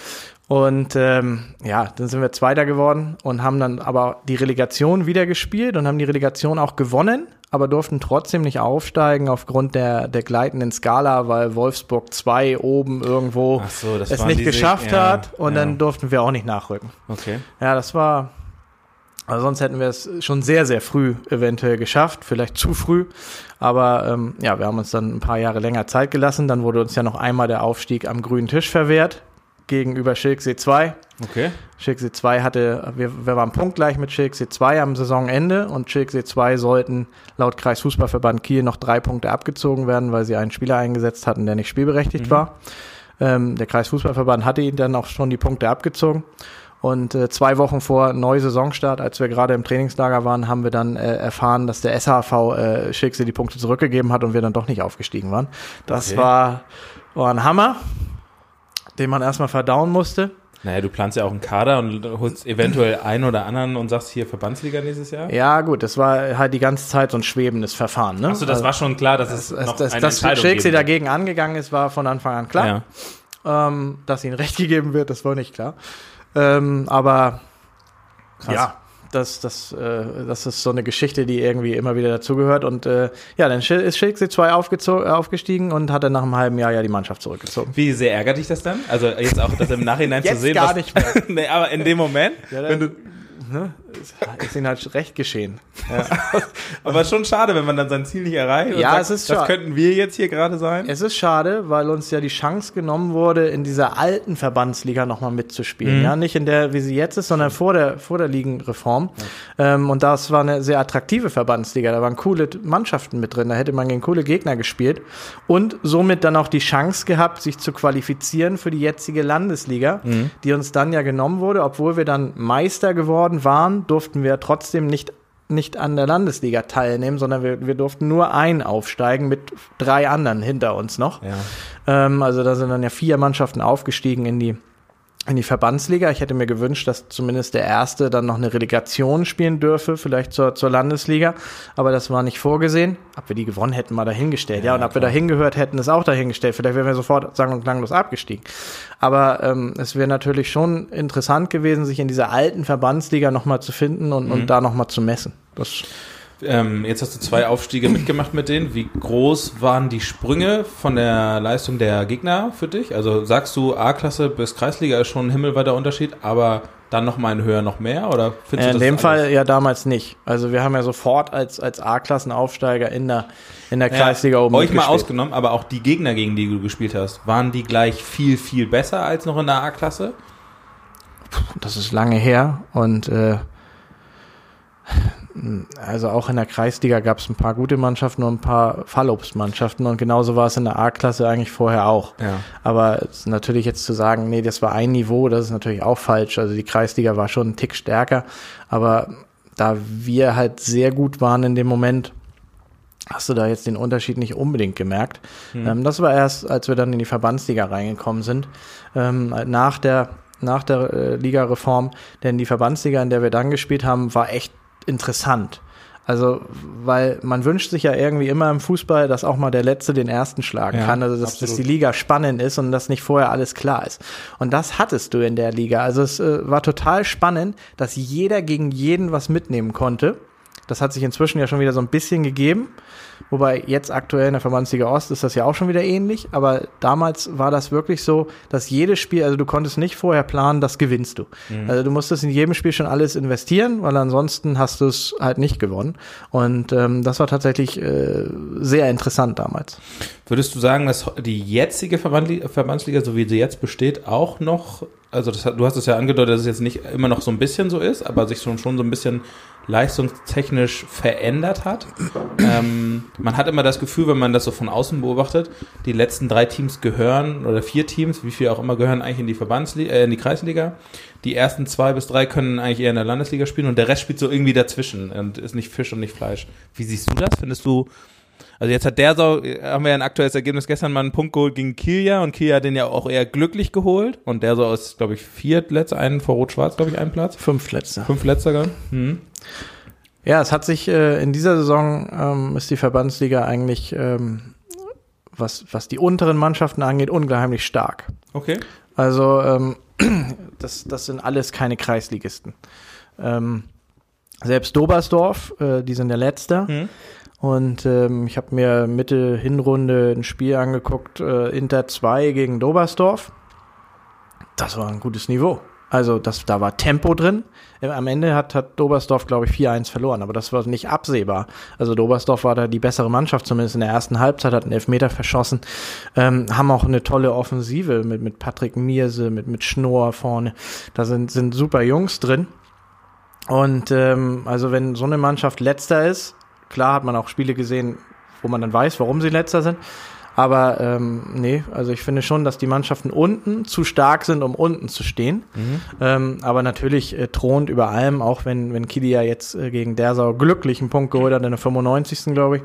Und ähm, ja, dann sind wir Zweiter geworden und haben dann aber die Relegation wieder gespielt und haben die Relegation auch gewonnen, aber durften trotzdem nicht aufsteigen aufgrund der, der gleitenden Skala, weil Wolfsburg 2 oben irgendwo so, es nicht geschafft ja, hat und ja. dann durften wir auch nicht nachrücken. Okay. Ja, das war. Also sonst hätten wir es schon sehr, sehr früh eventuell geschafft, vielleicht zu früh. Aber ähm, ja, wir haben uns dann ein paar Jahre länger Zeit gelassen. Dann wurde uns ja noch einmal der Aufstieg am grünen Tisch verwehrt gegenüber Schilksee 2. Okay. Schilksee 2 hatte, wir, wir waren punktgleich mit Schilksee 2 am Saisonende und Schilksee 2 sollten laut Kreisfußballverband Kiel noch drei Punkte abgezogen werden, weil sie einen Spieler eingesetzt hatten, der nicht spielberechtigt war. Ähm, der Kreisfußballverband hatte ihn dann auch schon die Punkte abgezogen. Und äh, zwei Wochen vor Neusaisonstart, als wir gerade im Trainingslager waren, haben wir dann äh, erfahren, dass der SHV äh, Schilksee die Punkte zurückgegeben hat und wir dann doch nicht aufgestiegen waren. Das Okay. war, war ein Hammer, den man erstmal verdauen musste. Naja, du planst ja auch einen Kader und holst eventuell einen oder anderen und sagst hier Verbandsliga nächstes Jahr. Ja, gut, das war halt die ganze Zeit so ein schwebendes Verfahren. Ne? Achso, das war schon klar, dass es Also, noch dass, eine dass Entscheidung Schilksee geben dagegen angegangen ist, war von Anfang an klar. Ja. Ähm, dass ihnen [LAUGHS] Recht gegeben wird, das war nicht klar. Ähm, aber Krass. ja, das, das, äh, das ist so eine Geschichte, die irgendwie immer wieder dazugehört. Und äh, ja, dann ist Schilksee 2 aufgezo- äh, aufgestiegen und hat dann nach einem halben Jahr ja die Mannschaft zurückgezogen. Wie sehr ärgert dich das dann? Also jetzt auch das im Nachhinein [LAUGHS] zu sehen. gar was- nicht mehr. [LAUGHS] nee, aber in dem Moment, Ja, wenn du, ne, ist, ist ihnen halt recht geschehen. [LAUGHS] aber schon schade, wenn man dann sein Ziel nicht erreicht. Ja, sagt, es ist Das könnten wir jetzt hier gerade sein. Es ist schade, weil uns ja die Chance genommen wurde, in dieser alten Verbandsliga nochmal mitzuspielen. Mhm. Ja, nicht in der, wie sie jetzt ist, sondern vor der, vor der Ligenreform. Ähm, und das war eine sehr attraktive Verbandsliga. Da waren coole Mannschaften mit drin. Da hätte man gegen coole Gegner gespielt. Und somit dann auch die Chance gehabt, sich zu qualifizieren für die jetzige Landesliga, Mhm. die uns dann ja genommen wurde. Obwohl wir dann Meister geworden waren, durften wir trotzdem nicht nicht an der Landesliga teilnehmen, sondern wir, wir durften nur einen aufsteigen mit drei anderen hinter uns noch. Ja. Ähm, also da sind dann ja vier Mannschaften aufgestiegen in die in die Verbandsliga. Ich hätte mir gewünscht, dass zumindest der erste dann noch eine Relegation spielen dürfe, vielleicht zur, zur Landesliga. Aber das war nicht vorgesehen. Ob wir die gewonnen hätten, mal dahingestellt. Ja, Ja, und ob wir klar. dahin gehört hätten, ist auch dahingestellt. Vielleicht wären wir sofort sang- und klanglos abgestiegen. Aber ähm, es wäre natürlich schon interessant gewesen, sich in dieser alten Verbandsliga nochmal zu finden und, und da nochmal zu messen. Das Ähm, jetzt hast du zwei Aufstiege mitgemacht mit denen. Wie groß waren die Sprünge von der Leistung der Gegner für dich? Also sagst du, A-Klasse bis Kreisliga ist schon ein himmelweiter Unterschied, aber dann noch mal ein höher noch mehr? Oder findest Äh, du in das dem ist Fall ja damals nicht. Also wir haben ja sofort als, als A-Klassenaufsteiger in der, in der Kreisliga oben Euch mal ausgenommen, aber auch die Gegner, gegen die du gespielt hast, waren die gleich viel, viel besser als noch in der A-Klasse? Das ist lange her und äh, also auch in der Kreisliga gab es ein paar gute Mannschaften und ein paar Fallobstmannschaften und genauso war es in der A-Klasse eigentlich vorher auch. Ja. Aber natürlich jetzt zu sagen, nee, das war ein Niveau, das ist natürlich auch falsch. Also die Kreisliga war schon ein Tick stärker, aber da wir halt sehr gut waren in dem Moment, hast du da jetzt den Unterschied nicht unbedingt gemerkt. Ähm, das war erst, als wir dann in die Verbandsliga reingekommen sind, ähm, nach der nach der äh, Ligareform, denn die Verbandsliga, in der wir dann gespielt haben, war echt interessant. Also, weil man wünscht sich ja irgendwie immer im Fußball, dass auch mal der Letzte den Ersten schlagen Ja, kann, also dass, dass die Liga spannend ist und dass nicht vorher alles klar ist. Und das hattest du in der Liga. Also es äh, war total spannend, dass jeder gegen jeden was mitnehmen konnte. Das hat sich inzwischen ja schon wieder so ein bisschen gegeben. Wobei jetzt aktuell in der Verbandsliga Ost ist das ja auch schon wieder ähnlich. Aber damals war das wirklich so, dass jedes Spiel, also du konntest nicht vorher planen, das gewinnst du. Also du musstest in jedem Spiel schon alles investieren, weil ansonsten hast du es halt nicht gewonnen. Und ähm, das war tatsächlich äh, sehr interessant damals. Würdest du sagen, dass die jetzige Verbandsliga, so wie sie jetzt besteht, auch noch, also das, du hast es ja angedeutet, dass es jetzt nicht immer noch so ein bisschen so ist, aber sich schon, schon so ein bisschen leistungstechnisch verändert hat. ähm, man hat immer das Gefühl, wenn man das so von außen beobachtet, die letzten drei Teams gehören, oder vier Teams, wie viel auch immer, gehören eigentlich in die Verbandsliga, äh, in die Kreisliga. Die ersten zwei bis drei können eigentlich eher in der Landesliga spielen und der Rest spielt so irgendwie dazwischen und ist nicht Fisch und nicht Fleisch. Wie siehst du das? Findest du, Also jetzt hat der so, haben wir ja ein aktuelles Ergebnis gestern mal einen Punkt geholt gegen Kilia und Kilia hat den ja auch eher glücklich geholt und der so ist, glaube ich, viertletzter, einen vor Rot-Schwarz, glaube ich, einen Platz. Fünf letzter. Fünf letzter, hm. Ja, es hat sich äh, in dieser Saison ähm, ist die Verbandsliga eigentlich, ähm, was, was die unteren Mannschaften angeht, ungeheimlich stark. Okay. Also ähm, [CLEARS THROAT] das, das sind alles keine Kreisligisten. Ähm, selbst Dobersdorf, äh, die sind der Letzter. Hm. Und ähm, ich habe mir Mitte Hinrunde ein Spiel angeguckt, äh, Inter 2 gegen Dobersdorf. Das war ein gutes Niveau. Also das, da war Tempo drin. Äh, Am Ende hat, hat Dobersdorf, glaube ich, 4-1 verloren, aber das war nicht absehbar. Also Dobersdorf war da die bessere Mannschaft, zumindest in der ersten Halbzeit, hat einen Elfmeter verschossen, ähm, haben auch eine tolle Offensive mit, mit Patrick Mierse, mit, mit Schnorr vorne. Da sind, sind super Jungs drin. Und ähm, also wenn so eine Mannschaft letzter ist, klar hat man auch Spiele gesehen, wo man dann weiß, warum sie letzter sind. Aber ähm, nee, also ich finde schon, dass die Mannschaften unten zu stark sind, um unten zu stehen. Mhm. Ähm, aber natürlich äh, thront über allem, auch wenn, wenn Kilia jetzt äh, gegen Dersau glücklich einen Punkt geholt hat in der 95. glaube ich.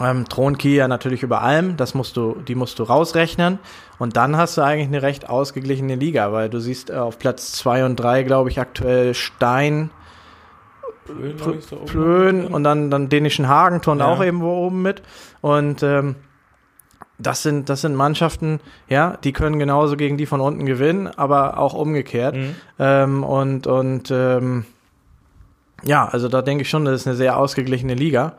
Ähm, thront Kilia natürlich über allem, das musst du, die musst du rausrechnen. Und dann hast du eigentlich eine recht ausgeglichene Liga, weil du siehst äh, auf Platz zwei und drei glaube ich, aktuell Stein, Plön, so oben. Plön und dann, dann dänischen Hagen turnt Ja. auch irgendwo oben mit. Und ähm, das sind, das sind Mannschaften, ja, die können genauso gegen die von unten gewinnen, aber auch umgekehrt. Mhm. Ähm, und und ähm, ja, also da denke ich schon, das ist eine sehr ausgeglichene Liga.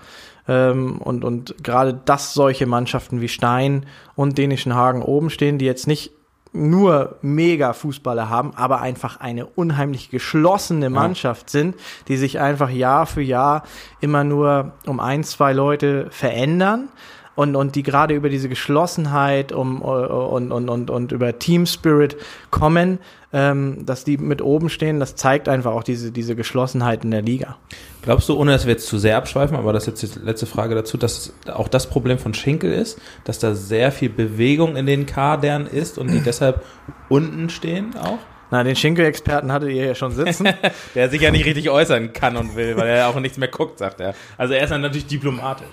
Ähm, und und gerade dass solche Mannschaften wie Stein und Dänischen Hagen oben stehen, die jetzt nicht nur mega Fußballer haben, aber einfach eine unheimlich geschlossene Mannschaft sind, die sich einfach Jahr für Jahr immer nur um ein, zwei Leute verändern und, und die gerade über diese Geschlossenheit um, und, und, und, und über Team Spirit kommen, ähm, dass die mit oben stehen, das zeigt einfach auch diese, diese Geschlossenheit in der Liga. Glaubst du, ohne dass wir jetzt zu sehr abschweifen, aber das ist jetzt die letzte Frage dazu, dass auch das Problem von Schinkel ist, dass da sehr viel Bewegung in den Kadern ist und die [CLEARS THROAT] deshalb unten stehen auch? Na, den Schinkel-Experten hattet ihr ja schon sitzen. [LAUGHS] Der sich ja nicht richtig äußern kann und will, weil er auch nichts mehr guckt, sagt er. Also er ist dann natürlich diplomatisch.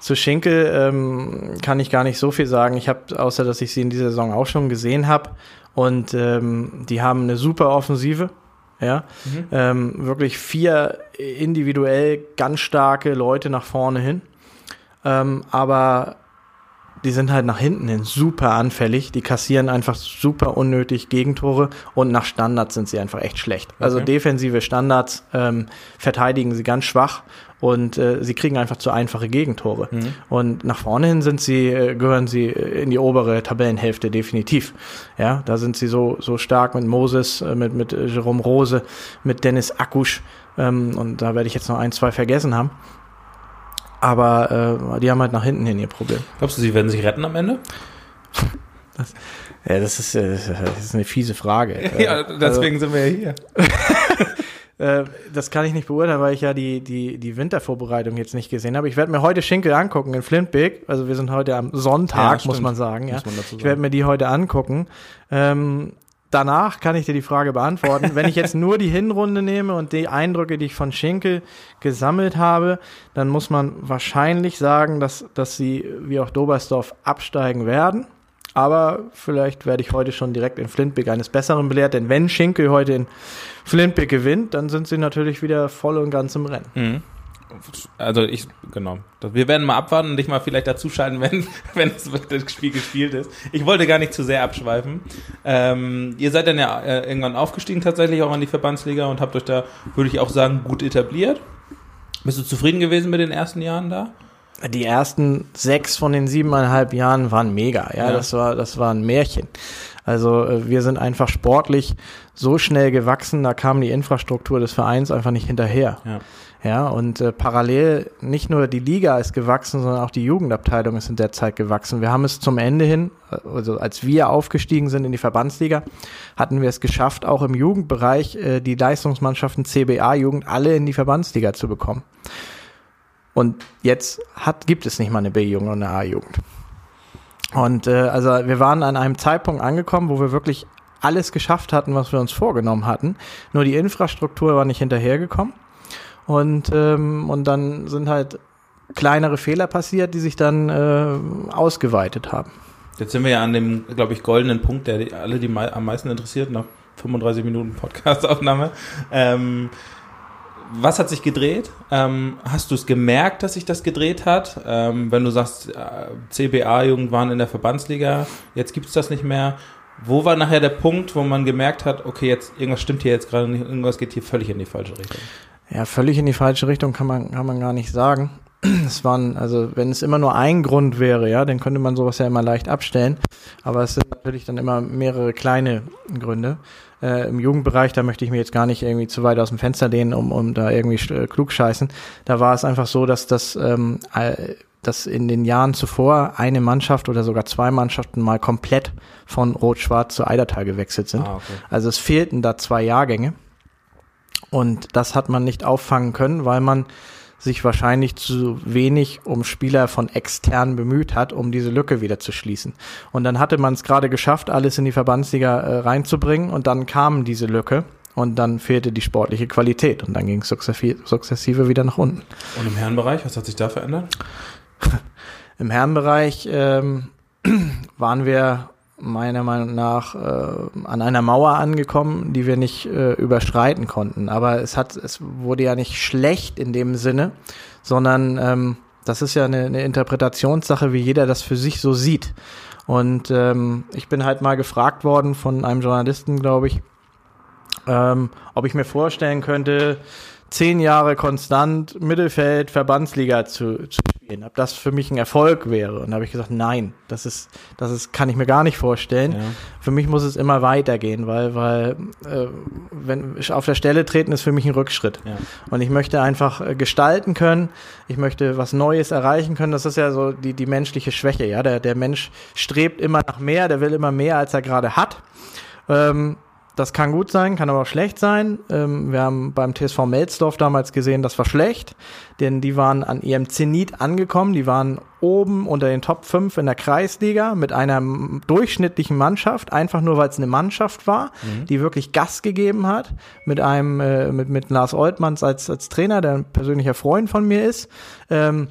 Zu Schinkel ähm, kann ich gar nicht so viel sagen. Ich habe, außer dass ich sie in dieser Saison auch schon gesehen habe. Und ähm, die haben eine super Offensive. Ja, Mhm. ähm, wirklich vier individuell ganz starke Leute nach vorne hin. Ähm, aber die sind halt nach hinten hin super anfällig. Die kassieren einfach super unnötig Gegentore und nach Standards sind sie einfach echt schlecht. Also Okay. defensive Standards ähm, verteidigen sie ganz schwach und äh, sie kriegen einfach zu einfache Gegentore. Mhm. Und nach vorne hin sind sie, äh, gehören sie äh, in die obere Tabellenhälfte definitiv. Ja, da sind sie so, so stark mit Moses, äh, mit, mit äh, Jerome Rose, mit Dennis Akusch ähm, und da werde ich jetzt noch ein, zwei vergessen haben. Aber äh, die haben halt nach hinten hin ihr Problem. Glaubst du, sie werden sich retten am Ende? Ja, das ist, äh, das ist eine fiese Frage. [LAUGHS] Ja, Äh, deswegen sind wir ja hier. [LAUGHS] Äh, das kann ich nicht beurteilen, weil ich ja die, die, die Wintervorbereitung jetzt nicht gesehen habe. Ich werde mir heute Schinkel angucken in Flintbeek. Also wir sind heute am Sonntag, Ja, muss man sagen. Ja. Muss man dazu Ich werde mir die heute angucken. Ähm, danach kann ich dir die Frage beantworten. Wenn ich jetzt nur die Hinrunde nehme und die Eindrücke, die ich von Schinkel gesammelt habe, dann muss man wahrscheinlich sagen, dass, dass sie wie auch Dobersdorf absteigen werden. Aber vielleicht werde ich heute schon direkt in Flintbeek eines Besseren belehrt, denn wenn Schinkel heute in Flintbeek gewinnt, dann sind sie natürlich wieder voll und ganz im Rennen. Mhm. Also ich, genau. Wir werden mal abwarten und dich mal vielleicht dazuschalten, [LAUGHS] wenn, wenn das das Spiel gespielt ist. Ich wollte gar nicht zu sehr abschweifen. Ähm, ihr seid dann ja äh, irgendwann aufgestiegen tatsächlich auch an die Verbandsliga und habt euch da, würde ich auch sagen, gut etabliert. Bist du zufrieden gewesen mit den ersten Jahren da? Die ersten sechs von den siebeneinhalb Jahren waren mega. Ja, Ja. das war, das war ein Märchen. Also äh, wir sind einfach sportlich so schnell gewachsen, da kam die Infrastruktur des Vereins einfach nicht hinterher. Ja. Ja, und äh, parallel nicht nur die Liga ist gewachsen, sondern auch die Jugendabteilung ist in der Zeit gewachsen. Wir haben es zum Ende hin, äh, also als wir aufgestiegen sind in die Verbandsliga, hatten wir es geschafft, auch im Jugendbereich äh, die Leistungsmannschaften CBA-Jugend alle in die Verbandsliga zu bekommen. Und jetzt hat, gibt es nicht mal eine B-Jugend und eine A-Jugend. Und äh, also wir waren an einem Zeitpunkt angekommen, wo wir wirklich alles geschafft hatten, was wir uns vorgenommen hatten. Nur die Infrastruktur war nicht hinterhergekommen. Und, ähm, und dann sind halt kleinere Fehler passiert, die sich dann äh, ausgeweitet haben. Jetzt sind wir ja an dem, glaube ich, goldenen Punkt, der alle die am meisten interessiert, nach 35 Minuten Podcastaufnahme. Ähm, was hat sich gedreht? Ähm, hast du es gemerkt, dass sich das gedreht hat? Ähm, wenn du sagst, äh, CBA-Jugend waren in der Verbandsliga, jetzt gibt es das nicht mehr. Wo war nachher der Punkt, wo man gemerkt hat, okay, jetzt irgendwas stimmt hier jetzt gerade nicht, irgendwas geht hier völlig in die falsche Richtung? Ja, völlig in die falsche Richtung kann man, kann man gar nicht sagen. [CLEARS THROAT] Es waren, also wenn es immer nur ein Grund wäre, ja, dann könnte man sowas ja immer leicht abstellen. Aber es sind natürlich dann immer mehrere kleine Gründe. Äh, Im Jugendbereich, da möchte ich mir jetzt gar nicht irgendwie zu weit aus dem Fenster lehnen, um, um da irgendwie äh, klug scheißen. Da war es einfach so, dass das ähm, dass in den Jahren zuvor eine Mannschaft oder sogar zwei Mannschaften mal komplett von Rot-Schwarz zu Eidertal gewechselt sind. Ah, okay. Also es fehlten da zwei Jahrgänge. Und das hat man nicht auffangen können, weil man sich wahrscheinlich zu wenig um Spieler von extern bemüht hat, um diese Lücke wieder zu schließen. Und dann hatte man es gerade geschafft, alles in die Verbandsliga äh, reinzubringen und dann kam diese Lücke und dann fehlte die sportliche Qualität und dann ging es sukzessive wieder nach unten. Und im Herrenbereich, was hat sich da verändert? [LAUGHS] Im Herrenbereich ähm, [CLEARS THROAT] waren wir meiner Meinung nach äh, an einer Mauer angekommen, die wir nicht äh, überschreiten konnten. Aber es hat, es wurde ja nicht schlecht in dem Sinne, sondern ähm, das ist ja eine, eine Interpretationssache, wie jeder das für sich so sieht. Und ähm, ich bin halt mal gefragt worden von einem Journalisten, glaube ich, ähm, ob ich mir vorstellen könnte, zehn Jahre konstant Mittelfeld, Verbandsliga zu, zu spielen, ob das für mich ein Erfolg wäre. Und da habe ich gesagt, nein, das ist, das ist, kann ich mir gar nicht vorstellen. Ja. Für mich muss es immer weitergehen, weil, weil äh, wenn auf der Stelle treten ist für mich ein Rückschritt. Ja. Und ich möchte einfach äh, gestalten können, ich möchte was Neues erreichen können. Das ist ja so die, die menschliche Schwäche, ja. Der, der Mensch strebt immer nach mehr, der will immer mehr, als er gerade hat. Ähm, das kann gut sein, kann aber auch schlecht sein. Ähm, wir haben beim TSV Melsdorf damals gesehen, das war schlecht, denn die waren an ihrem Zenit angekommen. Die waren oben unter den Top 5 in der Kreisliga mit einer durchschnittlichen Mannschaft, einfach nur weil es eine Mannschaft war, mhm. die wirklich Gas gegeben hat, mit einem, äh, mit, mit Lars Oltmanns als, als Trainer, der ein persönlicher Freund von mir ist. Ähm,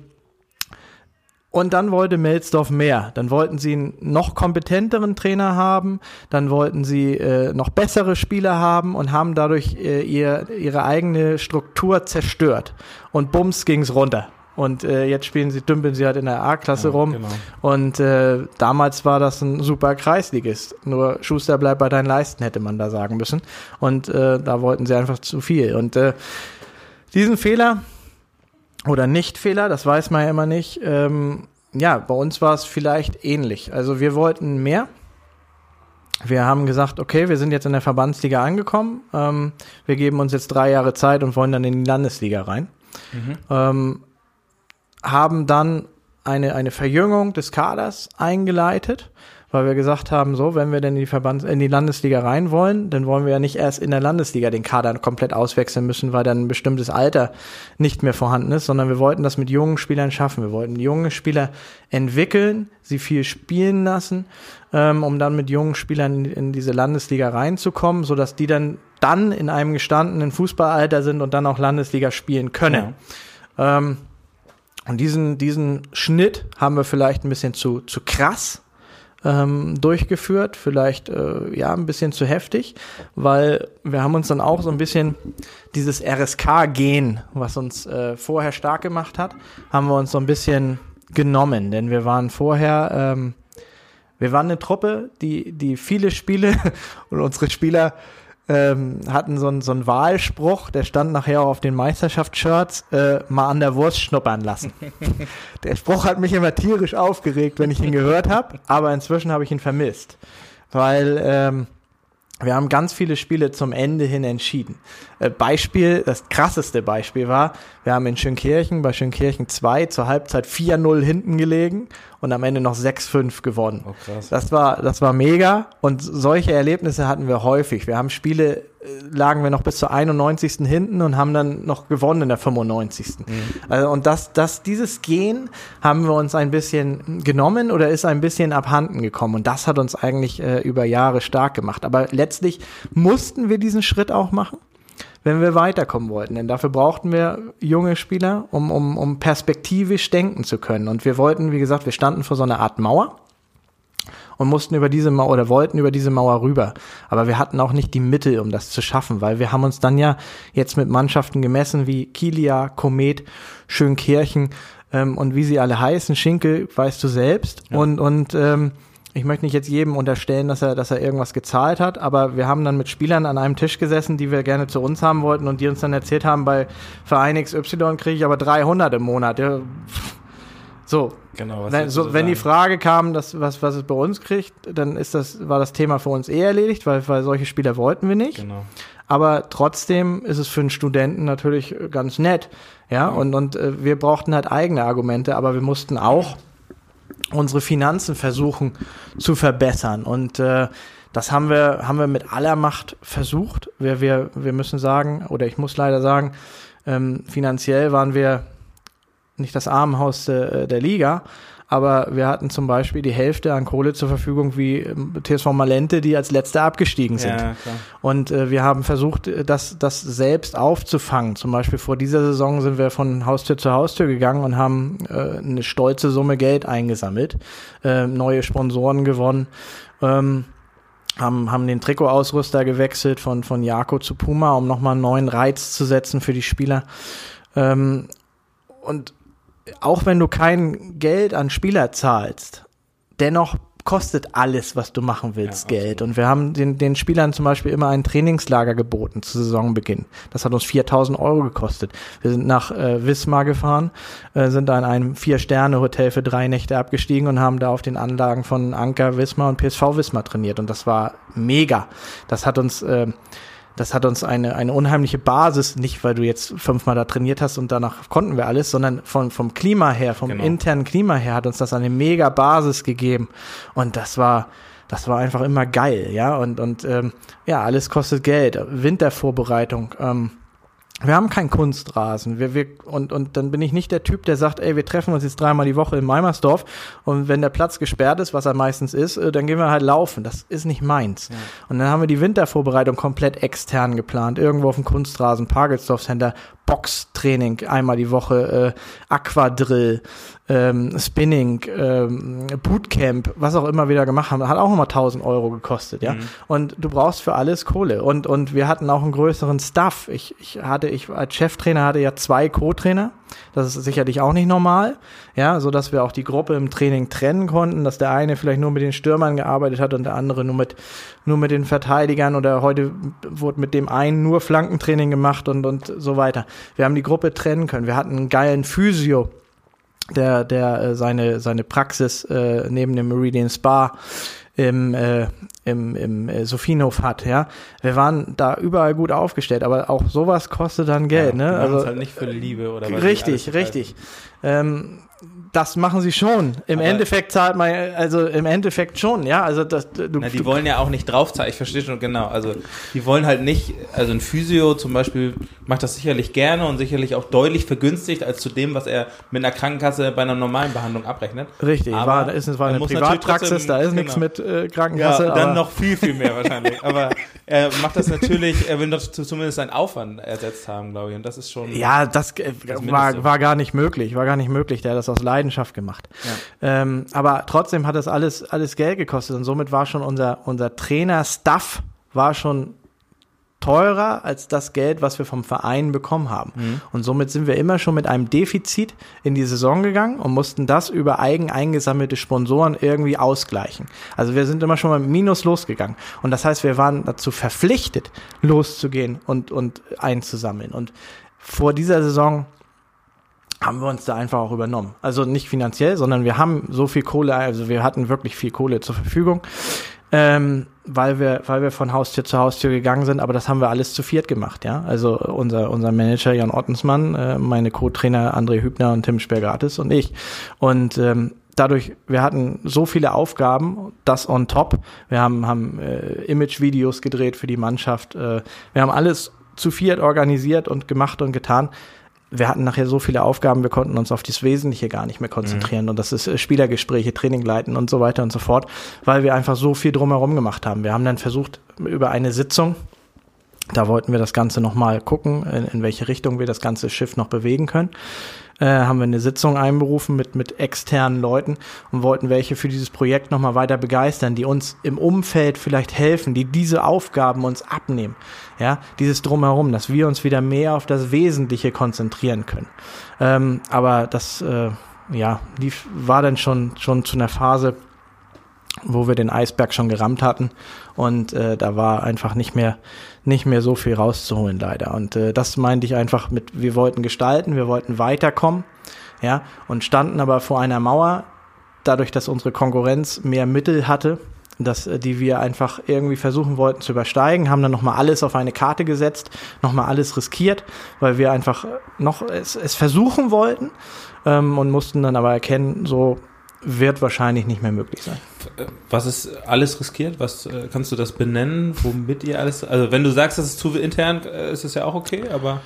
und dann wollte Melsdorf mehr. Dann wollten sie einen noch kompetenteren Trainer haben, dann wollten sie äh, noch bessere Spieler haben und haben dadurch äh, ihr, ihre eigene Struktur zerstört. Und bums ging's runter. Und äh, jetzt spielen sie, dümpeln sie halt in der A-Klasse ja, rum. Genau. Und äh, damals war das ein super Kreisligist. Nur Schuster bleibt bei deinen Leisten, hätte man da sagen müssen. Und äh, da wollten sie einfach zu viel. Und äh, diesen Fehler oder Nicht-Fehler, das weiß man ja immer nicht. Ähm, ja, bei uns war es vielleicht ähnlich. Also wir wollten mehr. Wir haben gesagt, okay, wir sind jetzt in der Verbandsliga angekommen. Ähm, wir geben uns jetzt drei Jahre Zeit und wollen dann in die Landesliga rein. Mhm. Ähm, haben dann eine, eine Verjüngung des Kaders eingeleitet weil wir gesagt haben, so, wenn wir denn in die Verband, in die Landesliga rein wollen, dann wollen wir ja nicht erst in der Landesliga den Kader komplett auswechseln müssen, weil dann ein bestimmtes Alter nicht mehr vorhanden ist, sondern wir wollten das mit jungen Spielern schaffen. Wir wollten junge Spieler entwickeln, sie viel spielen lassen, ähm, um dann mit jungen Spielern in, in diese Landesliga reinzukommen, so dass die dann dann in einem gestandenen Fußballalter sind und dann auch Landesliga spielen können. Ja. Ähm, und diesen, diesen Schnitt haben wir vielleicht ein bisschen zu, zu krass ähm, durchgeführt, vielleicht äh, ja ein bisschen zu heftig, weil wir haben uns dann auch so ein bisschen dieses RSK-Gen, was uns äh, vorher stark gemacht hat, haben wir uns so ein bisschen genommen, denn wir waren vorher ähm, wir waren eine Truppe, die, die viele Spiele [LAUGHS] und unsere Spieler ähm, hatten so einen, so einen Wahlspruch, der stand nachher auch auf den Meisterschaftsshirts, äh, mal an der Wurst schnuppern lassen. [LAUGHS] der Spruch hat mich immer tierisch aufgeregt, wenn ich ihn gehört habe, aber inzwischen habe ich ihn vermisst. Weil ähm, wir haben ganz viele Spiele zum Ende hin entschieden. Äh, Beispiel, das krasseste Beispiel war, wir haben in Schönkirchen, bei Schönkirchen 2 zur Halbzeit 4-0 hinten gelegen und am Ende noch 6-5 gewonnen. Oh. Das war, das war mega und solche Erlebnisse hatten wir häufig. Wir haben Spiele, äh, lagen wir noch bis zur 91. hinten und haben dann noch gewonnen in der 95. Mhm. Also, und das, das, dieses Gehen haben wir uns ein bisschen genommen oder ist ein bisschen abhanden gekommen und das hat uns eigentlich äh, über Jahre stark gemacht. Aber letztlich mussten wir diesen Schritt auch machen wenn wir weiterkommen wollten. Denn dafür brauchten wir junge Spieler, um, um, um perspektivisch denken zu können. Und wir wollten, wie gesagt, wir standen vor so einer Art Mauer und mussten über diese Mauer oder wollten über diese Mauer rüber. Aber wir hatten auch nicht die Mittel, um das zu schaffen, weil wir haben uns dann ja jetzt mit Mannschaften gemessen wie Kilia, Komet, Schönkirchen ähm, und wie sie alle heißen. Schinkel weißt du selbst. Ja. Und, und ähm, ich möchte nicht jetzt jedem unterstellen, dass er, dass er irgendwas gezahlt hat, aber wir haben dann mit Spielern an einem Tisch gesessen, die wir gerne zu uns haben wollten und die uns dann erzählt haben, bei Verein XY kriege ich aber 300 im Monat. Ja, so. Genau, wenn, so, wenn die Frage kam, dass, was, was es bei uns kriegt, dann ist das, war das Thema für uns eh erledigt, weil, weil solche Spieler wollten wir nicht. Genau. Aber trotzdem ist es für einen Studenten natürlich ganz nett. Ja, genau. und, und äh, wir brauchten halt eigene Argumente, aber wir mussten auch unsere Finanzen versuchen zu verbessern. Und äh, das haben wir, haben wir mit aller Macht versucht. Wir, wir, wir müssen sagen, oder ich muss leider sagen, ähm, finanziell waren wir nicht das Armenhaus der, der Liga, aber wir hatten zum Beispiel die Hälfte an Kohle zur Verfügung wie ähm, TSV Malente, die als letzte abgestiegen sind. Ja, und äh, wir haben versucht, das, das selbst aufzufangen. Zum Beispiel vor dieser Saison sind wir von Haustür zu Haustür gegangen und haben äh, eine stolze Summe Geld eingesammelt, äh, neue Sponsoren gewonnen. Ähm, haben, haben den Trikotausrüster gewechselt von, von Jako zu Puma, um nochmal einen neuen Reiz zu setzen für die Spieler. Ähm, und auch wenn du kein Geld an Spieler zahlst, dennoch kostet alles, was du machen willst, ja, Geld. Und wir haben den, den Spielern zum Beispiel immer ein Trainingslager geboten zu Saisonbeginn. Das hat uns 4000 Euro gekostet. Wir sind nach äh, Wismar gefahren, äh, sind da in einem Vier-Sterne-Hotel für drei Nächte abgestiegen und haben da auf den Anlagen von Anker Wismar und PSV Wismar trainiert. Und das war mega. Das hat uns äh, das hat uns eine, eine unheimliche Basis, nicht weil du jetzt fünfmal da trainiert hast und danach konnten wir alles, sondern von, vom Klima her, vom genau. internen Klima her hat uns das eine mega Basis gegeben. Und das war, das war einfach immer geil, ja. Und, und ähm, ja, alles kostet Geld. Wintervorbereitung. Ähm, wir haben keinen Kunstrasen. Wir, wir, und, und dann bin ich nicht der Typ, der sagt, ey, wir treffen uns jetzt dreimal die Woche in Meimersdorf und wenn der Platz gesperrt ist, was er meistens ist, äh, dann gehen wir halt laufen. Das ist nicht meins. Ja. Und dann haben wir die Wintervorbereitung komplett extern geplant. Irgendwo auf dem Kunstrasen, Pagelsdorf Center, Boxtraining einmal die Woche, äh, Aquadrill, ähm, Spinning, ähm, Bootcamp, was auch immer wieder gemacht haben, hat auch nochmal 1000 Euro gekostet, ja. Mhm. Und du brauchst für alles Kohle. Und, und wir hatten auch einen größeren Staff. Ich, ich hatte, ich als Cheftrainer hatte ja zwei Co-Trainer. Das ist sicherlich auch nicht normal, ja, so dass wir auch die Gruppe im Training trennen konnten, dass der eine vielleicht nur mit den Stürmern gearbeitet hat und der andere nur mit, nur mit den Verteidigern oder heute wurde mit dem einen nur Flankentraining gemacht und, und so weiter. Wir haben die Gruppe trennen können. Wir hatten einen geilen Physio, der, der äh, seine, seine Praxis äh, neben dem Meridian Spa im, äh, im, im äh, Sophienhof hat, ja. Wir waren da überall gut aufgestellt, aber auch sowas kostet dann Geld, ja, ne? Also halt nicht für Liebe oder was Richtig, richtig. Ähm, das machen sie schon. Im aber Endeffekt zahlt man, also im Endeffekt schon, ja. Also das, du, na, die du, wollen ja auch nicht draufzahlen. Ich verstehe schon genau. Also die wollen halt nicht, also ein Physio zum Beispiel macht das sicherlich gerne und sicherlich auch deutlich vergünstigt als zu dem, was er mit einer Krankenkasse bei einer normalen Behandlung abrechnet. Richtig. Aber war, ist, es war eine Privatpraxis, trotzdem, da ist genau. nichts mit äh, Krankenkasse. Ja, dann noch viel viel mehr wahrscheinlich. aber er macht das natürlich. Er will doch zumindest einen Aufwand ersetzt haben, glaube ich. Und das ist schon. Ja, das, äh, das war, war gar nicht möglich. War gar nicht möglich. Der hat das aus Leidenschaft Leidenschaft gemacht. Ja. Ähm, aber trotzdem hat das alles, alles Geld gekostet und somit war schon unser, unser Trainer-Stuff war schon teurer als das Geld, was wir vom Verein bekommen haben. Mhm. Und somit sind wir immer schon mit einem Defizit in die Saison gegangen und mussten das über eigen eingesammelte Sponsoren irgendwie ausgleichen. Also wir sind immer schon mal Minus losgegangen. Und das heißt, wir waren dazu verpflichtet, loszugehen und, und einzusammeln. Und vor dieser Saison haben wir uns da einfach auch übernommen. Also nicht finanziell, sondern wir haben so viel Kohle, also wir hatten wirklich viel Kohle zur Verfügung, ähm, weil wir, weil wir von Haustür zu Haustür gegangen sind, aber das haben wir alles zu viert gemacht, ja. Also unser, unser Manager Jan Ottensmann, äh, meine Co-Trainer André Hübner und Tim Spergatis und ich. Und ähm, dadurch, wir hatten so viele Aufgaben, das on top. Wir haben, haben äh, Image-Videos gedreht für die Mannschaft. Äh, wir haben alles zu viert organisiert und gemacht und getan wir hatten nachher so viele Aufgaben, wir konnten uns auf das Wesentliche gar nicht mehr konzentrieren. Mhm. Und das ist äh, Spielergespräche, Training leiten und so weiter und so fort, weil wir einfach so viel drumherum gemacht haben. Wir haben dann versucht, über eine Sitzung Da wollten wir das Ganze nochmal gucken, in, in welche Richtung wir das ganze Schiff noch bewegen können äh, haben wir eine Sitzung einberufen mit, mit externen Leuten und wollten welche für dieses Projekt nochmal weiter begeistern, die uns im Umfeld vielleicht helfen, die diese Aufgaben uns abnehmen. Ja, dieses Drumherum, dass wir uns wieder mehr auf das Wesentliche konzentrieren können. Ähm, aber das, äh, ja, die war dann schon, schon zu einer Phase, wo wir den Eisberg schon gerammt hatten und äh, da war einfach nicht mehr nicht mehr so viel rauszuholen leider. Und äh, das meinte ich einfach mit wir wollten gestalten wir wollten weiterkommen ja und standen aber vor einer Mauer dadurch dass unsere Konkurrenz mehr Mittel hatte dass äh, die wir einfach irgendwie versuchen wollten zu übersteigen haben dann noch mal alles auf eine Karte gesetzt noch mal alles riskiert weil wir einfach noch es, es versuchen wollten ähm, und mussten dann aber erkennen so wird wahrscheinlich nicht mehr möglich sein. Was ist alles riskiert? Was äh, kannst du das benennen? Womit ihr alles? Also wenn du sagst, das ist zu intern, äh, ist es ja auch okay, aber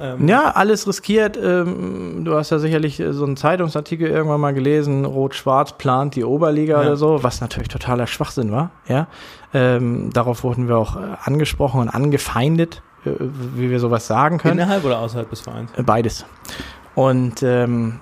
ähm ja, alles riskiert. Ähm, du hast ja sicherlich äh, so einen Zeitungsartikel irgendwann mal gelesen, Rot-Schwarz plant die Oberliga ja. oder so, was natürlich totaler Schwachsinn war. Ja, ähm, darauf wurden wir auch angesprochen und angefeindet, wie wir sowas sagen können. Innerhalb oder außerhalb des Vereins? Beides. Und ähm,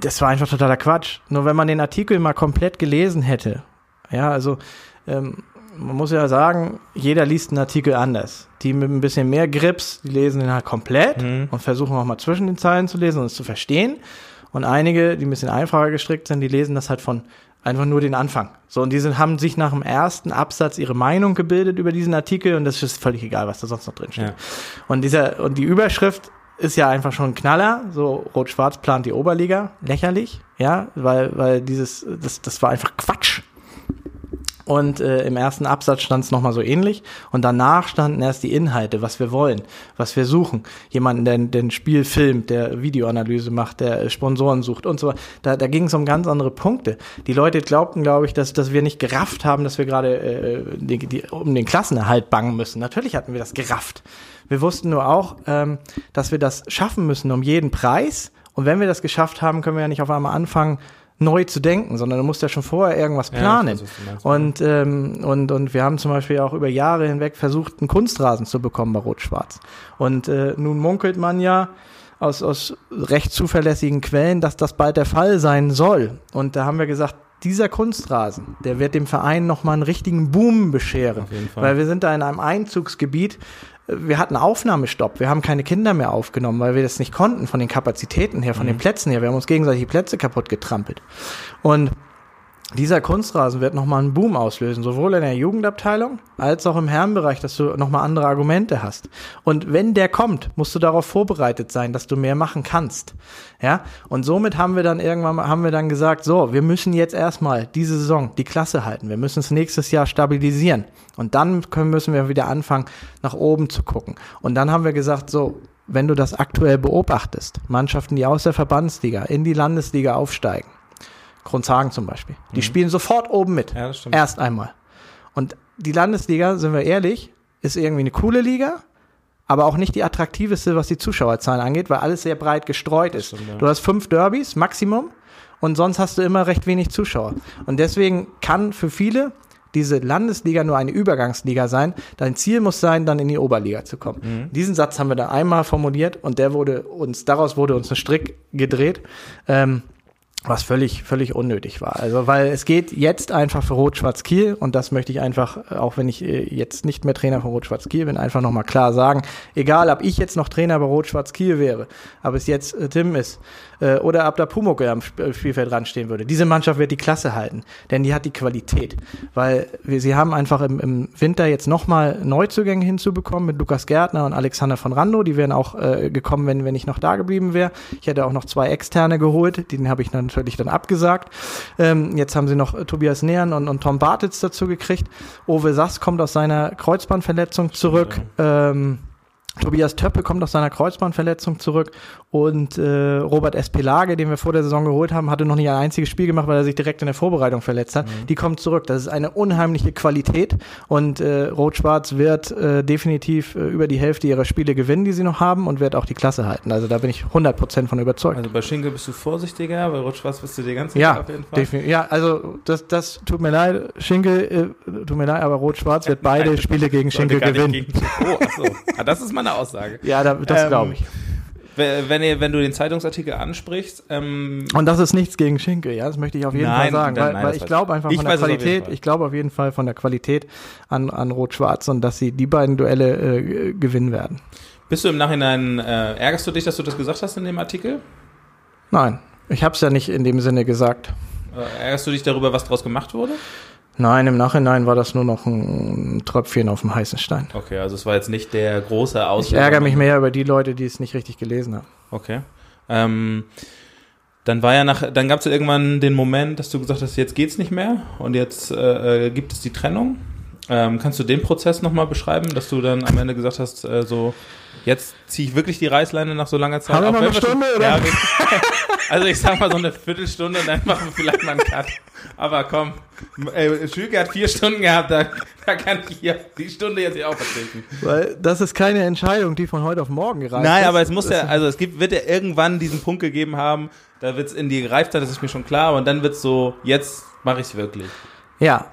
das war einfach totaler Quatsch. Nur wenn man den Artikel mal komplett gelesen hätte, ja, also ähm, man muss ja sagen, jeder liest einen Artikel anders. Die mit ein bisschen mehr Grips, die lesen den halt komplett mhm. und versuchen auch mal zwischen den Zeilen zu lesen und es zu verstehen. Und einige, die ein bisschen einfacher gestrickt sind, die lesen das halt von einfach nur den Anfang. So, und die sind, haben sich nach dem ersten Absatz ihre Meinung gebildet über diesen Artikel und das ist völlig egal, was da sonst noch drin steht. Ja. Und dieser, und die Überschrift ist ja einfach schon ein Knaller. So Rot-Schwarz plant die Oberliga. Lächerlich, ja, weil, weil dieses, das, das war einfach Quatsch. Und äh, im ersten Absatz stand es nochmal so ähnlich. Und danach standen erst die Inhalte, was wir wollen, was wir suchen. Jemanden, der, ein Spiel filmt, der Videoanalyse macht, der Sponsoren sucht und so. Da, da ging es um ganz andere Punkte. Die Leute glaubten, glaube ich, dass, dass wir nicht gerafft haben, dass wir gerade äh, die, die, um den Klassenerhalt bangen müssen. Natürlich hatten wir das gerafft. Wir wussten nur auch, ähm, dass wir das schaffen müssen um jeden Preis. Und wenn wir das geschafft haben, können wir ja nicht auf einmal anfangen, neu zu denken, sondern du musst ja schon vorher irgendwas planen. Ja, und, ähm, und, und wir haben zum Beispiel auch über Jahre hinweg versucht, einen Kunstrasen zu bekommen bei Rot-Schwarz. Und äh, nun munkelt man ja aus, aus recht zuverlässigen Quellen, dass das bald der Fall sein soll. Und da haben wir gesagt, dieser Kunstrasen, der wird dem Verein nochmal einen richtigen Boom bescheren. Weil wir sind da in einem Einzugsgebiet, wir hatten Aufnahmestopp, wir haben keine Kinder mehr aufgenommen, weil wir das nicht konnten von den Kapazitäten her, von mhm. den Plätzen her. Wir haben uns gegenseitig die Plätze kaputt getrampelt. Und dieser Kunstrasen wird nochmal einen Boom auslösen, sowohl in der Jugendabteilung als auch im Herrenbereich, dass du nochmal andere Argumente hast. Und wenn der kommt, musst du darauf vorbereitet sein, dass du mehr machen kannst. Ja, und somit haben wir dann irgendwann haben wir dann gesagt, so, wir müssen jetzt erstmal diese Saison die Klasse halten. Wir müssen es nächstes Jahr stabilisieren. Und dann können, müssen wir wieder anfangen, nach oben zu gucken. Und dann haben wir gesagt, so, wenn du das aktuell beobachtest, Mannschaften, die aus der Verbandsliga in die Landesliga aufsteigen, Grundshagen zum Beispiel. Die mhm. spielen sofort oben mit. Ja, das stimmt. Erst einmal. Und die Landesliga, sind wir ehrlich, ist irgendwie eine coole Liga, aber auch nicht die attraktivste, was die Zuschauerzahlen angeht, weil alles sehr breit gestreut ist. Stimmt, ja. Du hast fünf Derbys, Maximum, und sonst hast du immer recht wenig Zuschauer. Und deswegen kann für viele diese Landesliga nur eine Übergangsliga sein. Dein Ziel muss sein, dann in die Oberliga zu kommen. Mhm. Diesen Satz haben wir da einmal formuliert und der wurde uns, daraus wurde uns ein Strick gedreht. Ähm, was völlig, völlig unnötig war. Also, weil es geht jetzt einfach für Rot-Schwarz-Kiel und das möchte ich einfach, auch wenn ich äh, jetzt nicht mehr Trainer von Rot-Schwarz-Kiel bin, einfach nochmal klar sagen, egal ob ich jetzt noch Trainer bei Rot-Schwarz-Kiel wäre, ob es jetzt äh, Tim ist äh, oder ob da Pumucke am Sp Spielfeld dran stehen würde, diese Mannschaft wird die Klasse halten, denn die hat die Qualität, weil wir, sie haben einfach im, im Winter jetzt nochmal Neuzugänge hinzubekommen mit Lukas Gärtner und Alexander von Rando, die wären auch äh, gekommen, wenn, wenn ich noch da geblieben wäre. Ich hätte auch noch zwei Externe geholt, den habe ich natürlich dann abgesagt. Ähm, jetzt haben sie noch äh, Tobias Nähern und, und Tom Bartitz dazu gekriegt. Ove Sass kommt aus seiner Kreuzbandverletzung zurück. Ähm, Tobias Töppe kommt aus seiner Kreuzbandverletzung zurück Und äh, Robert Espelage, den wir vor der Saison geholt haben, hatte noch nicht ein einziges Spiel gemacht, weil er sich direkt in der Vorbereitung verletzt hat. Mhm. Die kommt zurück. Das ist eine unheimliche Qualität. Und äh, Rot-Schwarz wird äh, definitiv äh, über die Hälfte ihrer Spiele gewinnen, die sie noch haben, und wird auch die Klasse halten. Also da bin ich 100% von überzeugt. Also bei Schinkel bist du vorsichtiger, bei Rot-Schwarz bist du dir ganz ja, auf jeden Fall. Definitiv. Ja, also das, das tut mir leid, Schinkel, äh, tut mir leid, aber Rot-Schwarz wird beide Nein, Spiele gegen Schinkel gewinnen. Gegen, oh, achso. Ah, das ist meine Aussage. Ja, da, das ähm, glaube ich wenn, ihr, wenn du den Zeitungsartikel ansprichst. Ähm und das ist nichts gegen Schinkel, ja, das möchte ich auf jeden nein, Fall sagen, nein, weil, nein, weil ich glaube einfach von der Qualität, ich glaube auf jeden Fall von der Qualität an, an Rot-Schwarz und dass sie die beiden Duelle äh, gewinnen werden. Bist du im Nachhinein, äh, ärgerst du dich, dass du das gesagt hast in dem Artikel? Nein, ich habe es ja nicht in dem Sinne gesagt. Äh, ärgerst du dich darüber, was daraus gemacht wurde? Nein, im Nachhinein war das nur noch ein Tröpfchen auf dem heißen Stein. Okay, also es war jetzt nicht der große Auslöser. Ich ärgere mich mehr über die Leute, die es nicht richtig gelesen haben. Okay. Ähm, dann war ja nach, dann gab es ja irgendwann den Moment, dass du gesagt hast, jetzt geht's nicht mehr und jetzt äh, äh gibt es die Trennung. Ähm, kannst du den Prozess nochmal beschreiben, dass du dann am Ende gesagt hast, äh, so jetzt ziehe ich wirklich die Reißleine nach so langer Zeit. Haben wir noch eine Stunde, schon, oder? Ja, [LAUGHS] also ich sag mal so eine Viertelstunde, dann machen wir vielleicht mal einen Cut. Aber komm, äh, Schülke hat vier Stunden gehabt, da, da kann ich hier die Stunde jetzt hier auch vertreten. Weil das ist keine Entscheidung, die von heute auf morgen gereift Nein, ist. aber es muss ja, also es gibt, wird ja irgendwann diesen Punkt gegeben haben, da wird es in die gereift sein, das ist mir schon klar, und dann wird es so, jetzt mache ich es wirklich. Ja,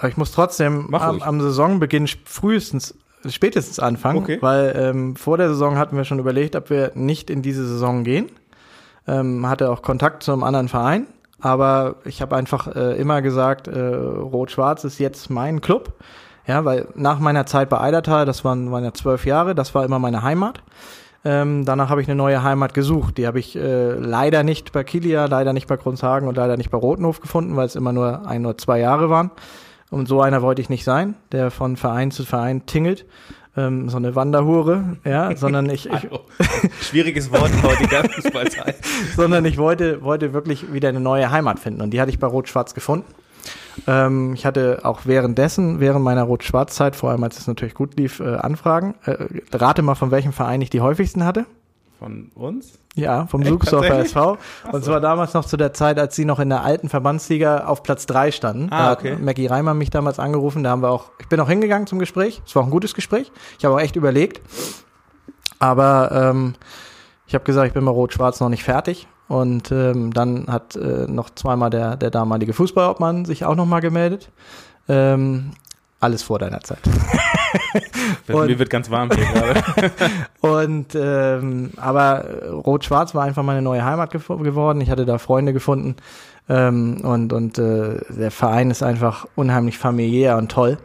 aber ich muss trotzdem am, am, Saisonbeginn frühestens, spätestens anfangen, okay. weil ähm, vor der Saison hatten wir schon überlegt, ob wir nicht in diese Saison gehen. Ähm, hatte auch Kontakt zu einem anderen Verein aber ich habe einfach äh, immer gesagt, äh, Rot-Schwarz ist jetzt mein Club. Ja, weil nach meiner Zeit bei Eidertal, das waren, meine zwölf Jahre, das war immer meine Heimat. Ähm, danach habe ich eine neue Heimat gesucht. Die habe ich äh, leider nicht bei Kilia, leider nicht bei Grundshagen und leider nicht bei Rotenhof gefunden, weil es immer nur ein oder zwei Jahre waren. Und so einer wollte ich nicht sein, der von Verein zu Verein tingelt ähm, so eine Wanderhure, ja, sondern ich, ich also, schwieriges Wort in heutiger Fußballzeit, [LAUGHS] sondern ich wollte wollte wirklich wieder eine neue Heimat finden und die hatte ich bei Rot-Schwarz gefunden. Ähm, ich hatte auch währenddessen, während meiner Rot-Schwarz-Zeit, vor allem als es natürlich gut lief, äh, Anfragen. Äh, rate mal, von welchem Verein ich die häufigsten hatte. Von uns? Ja, vom Suchsdorfer SV. Und zwar damals noch zu der Zeit, als sie noch in der alten Verbandsliga auf Platz drei standen. Ah, da okay. hat Maggie Reimer mich damals angerufen. Da haben wir auch, ich bin auch hingegangen zum Gespräch. Es war auch ein gutes Gespräch. Ich habe auch echt überlegt. Aber ähm, ich habe gesagt, ich bin bei Rot-Schwarz noch nicht fertig. Und ähm, dann hat äh, noch zweimal der, der damalige Fußballobmann sich auch nochmal gemeldet. Ähm, alles vor deiner Zeit. [LAUGHS] und, Mir wird ganz warm hier gerade. [LAUGHS] und ähm, aber Rot-Schwarz war einfach meine neue Heimat ge geworden. Ich hatte da Freunde gefunden ähm, und und äh, der Verein ist einfach unheimlich familiär und toll.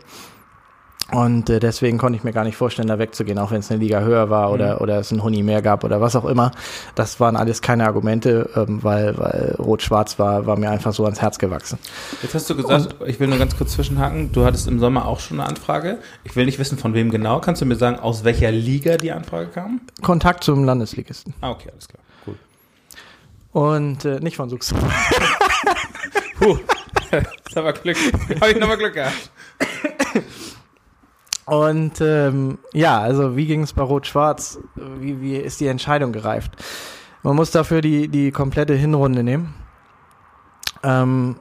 Und äh, deswegen konnte ich mir gar nicht vorstellen, da wegzugehen, auch wenn es eine Liga höher war oder, mhm. oder es ein Huni mehr gab oder was auch immer. Das waren alles keine Argumente, ähm, weil, weil Rot-Schwarz war, war mir einfach so ans Herz gewachsen. Jetzt hast du gesagt, Und, ich will nur ganz kurz zwischenhaken, du hattest im Sommer auch schon eine Anfrage. Ich will nicht wissen, von wem genau. Kannst du mir sagen, aus welcher Liga die Anfrage kam? Kontakt zum Landesligisten. Ah, okay, alles klar. Cool. Und äh, nicht von Sux. [LAUGHS] Puh, [LAUGHS] das war Glück. Habe ich nochmal Glück gehabt. Und ähm, ja, also wie ging es bei Rot-Schwarz? Wie, wie ist die Entscheidung gereift? Man muss dafür die, die komplette Hinrunde nehmen. Ähm,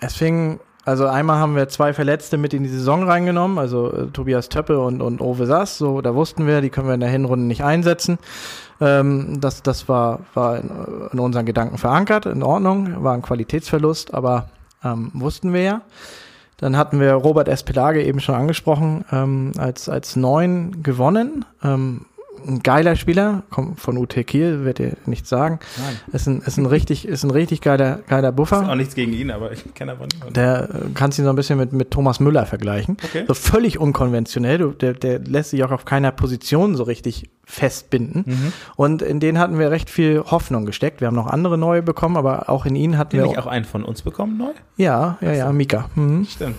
es fing, also einmal haben wir zwei Verletzte mit in die Saison reingenommen, also äh, Tobias Töppe und, und Ove Sass, so, da wussten wir, die können wir in der Hinrunde nicht einsetzen. Ähm, das das war, war in, in unseren Gedanken verankert, in Ordnung, war ein Qualitätsverlust, aber ähm, wussten wir ja. Dann hatten wir Robert Espelage eben schon angesprochen, ähm, als, als neun gewonnen. Ähm, ein geiler Spieler, kommt von UT Kiel, wird ihr nichts sagen. Nein. Ist ein, ist ein richtig, ist ein richtig geiler, geiler Buffer. Ist auch nichts gegen ihn, aber ich kenne aber nicht. Der äh, kannst ihn so ein bisschen mit, mit Thomas Müller vergleichen. Okay. So völlig unkonventionell. Der, der lässt sich auch auf keiner Position so richtig festbinden. Mhm. Und in den hatten wir recht viel Hoffnung gesteckt. Wir haben noch andere neue bekommen, aber auch in ihn hatten Den wir. auch einen von uns bekommen neu? Ja, ja, ja, Mika. Mhm. Stimmt.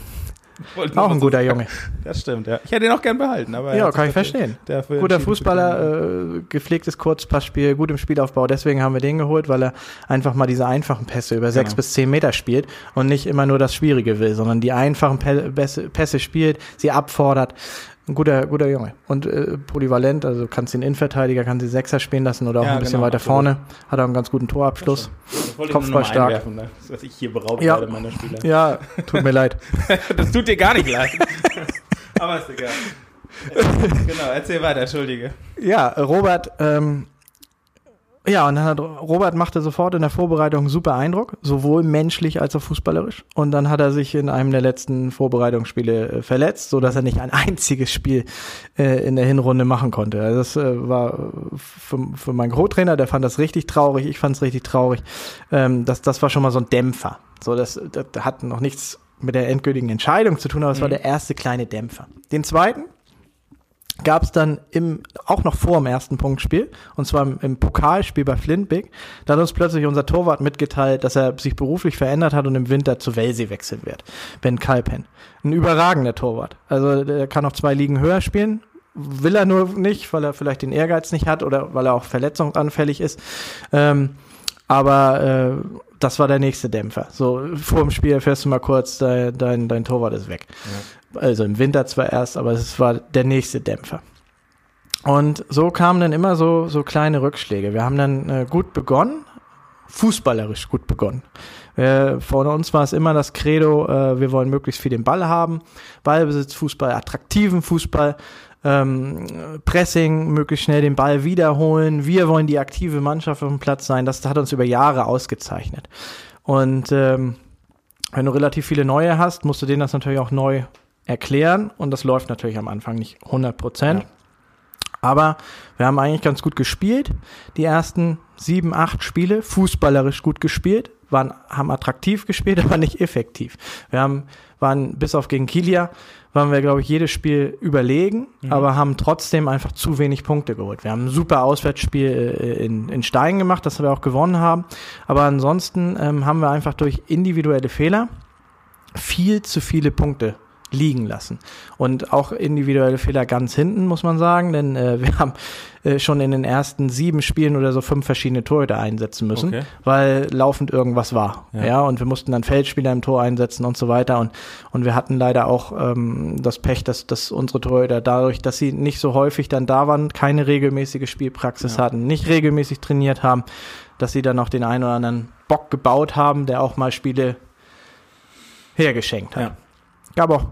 Auch ein guter Junge. Das stimmt, ja. Ich hätte ihn auch gern behalten, aber. Ja, kann ich verstehen. Guter Fußballer, äh, gepflegtes Kurzpassspiel, gut im Spielaufbau. Deswegen haben wir den geholt, weil er einfach mal diese einfachen Pässe über sechs genau. bis zehn Meter spielt und nicht immer nur das Schwierige will, sondern die einfachen Pässe spielt, sie abfordert. Ein guter, guter Junge. Und äh, polyvalent, also kannst den Innenverteidiger, kannst den Sechser spielen lassen oder auch Ja, ein bisschen genau, weiter absolut. vorne. Hat auch einen ganz guten Torabschluss. Kopfball stark. einwerfen, ne? Das, was ich hier beraubt Ja. werde meiner Spieler. Ja, tut mir leid. [LAUGHS] Das tut dir gar nicht leid. [LAUGHS] Aber ist egal. genau, erzähl weiter, entschuldige. Ja, Robert, ähm, ja, und dann hat Robert machte sofort in der Vorbereitung einen super Eindruck, sowohl menschlich als auch fußballerisch. Und dann hat er sich in einem der letzten Vorbereitungsspiele äh, verletzt, so dass er nicht ein einziges Spiel äh, in der Hinrunde machen konnte. Also das äh, war äh, für, für meinen Co-Trainer, der fand das richtig traurig, ich fand es richtig traurig. Ähm, das, das war schon mal so ein Dämpfer. So, das, das hat noch nichts mit der endgültigen Entscheidung zu tun, aber es war der erste kleine Dämpfer. Den zweiten, gab es dann im, auch noch vor dem ersten Punktspiel, und zwar im, im Pokalspiel bei Flintbig, da hat uns plötzlich unser Torwart mitgeteilt, dass er sich beruflich verändert hat und im Winter zu Welsee wechseln wird. Ben Kalpen. Ein überragender Torwart. Also der kann auf zwei Ligen höher spielen. Will er nur nicht, weil er vielleicht den Ehrgeiz nicht hat oder weil er auch verletzungsanfällig ist. Ähm, aber äh, das war der nächste Dämpfer. So, vor dem Spiel erfährst du mal kurz, dein, dein, dein Torwart ist weg. Also im Winter zwar erst, aber es war der nächste Dämpfer. Und so kamen dann immer so, so kleine Rückschläge. Wir haben dann äh, gut begonnen, fußballerisch gut begonnen. Äh, vor uns war es immer das Credo, äh, wir wollen möglichst viel den Ball haben, Ballbesitz, Fußball, attraktiven Fußball, ähm, Pressing, möglichst schnell den Ball wiederholen. Wir wollen die aktive Mannschaft auf dem Platz sein. Das hat uns über Jahre ausgezeichnet. Und ähm, wenn du relativ viele neue hast, musst du denen das natürlich auch neu erklären. Und das läuft natürlich am Anfang nicht 100 Prozent. Ja. Aber wir haben eigentlich ganz gut gespielt. Die ersten sieben, acht Spiele, fußballerisch gut gespielt, waren, haben attraktiv gespielt, [LAUGHS] aber nicht effektiv. Wir haben, waren bis auf gegen Kilia, waren wir, glaube ich, jedes Spiel überlegen, aber haben trotzdem einfach zu wenig Punkte geholt. Wir haben ein super Auswärtsspiel äh, in, in Stein gemacht, das wir auch gewonnen haben. Aber ansonsten ähm, haben wir einfach durch individuelle Fehler viel zu viele Punkte liegen lassen. Und auch individuelle Fehler ganz hinten, muss man sagen, denn äh, wir haben äh, schon in den ersten sieben Spielen oder so fünf verschiedene Torhüter einsetzen müssen, Okay. weil laufend irgendwas war. Ja. Ja. und wir mussten dann Feldspieler im Tor einsetzen und so weiter. Und, und wir hatten leider auch ähm, das Pech, dass, dass unsere Torhüter dadurch, dass sie nicht so häufig dann da waren, keine regelmäßige Spielpraxis Ja. hatten, nicht regelmäßig trainiert haben, dass sie dann auch den einen oder anderen Bock gebaut haben, der auch mal Spiele hergeschenkt hat. Ja. Gab auch,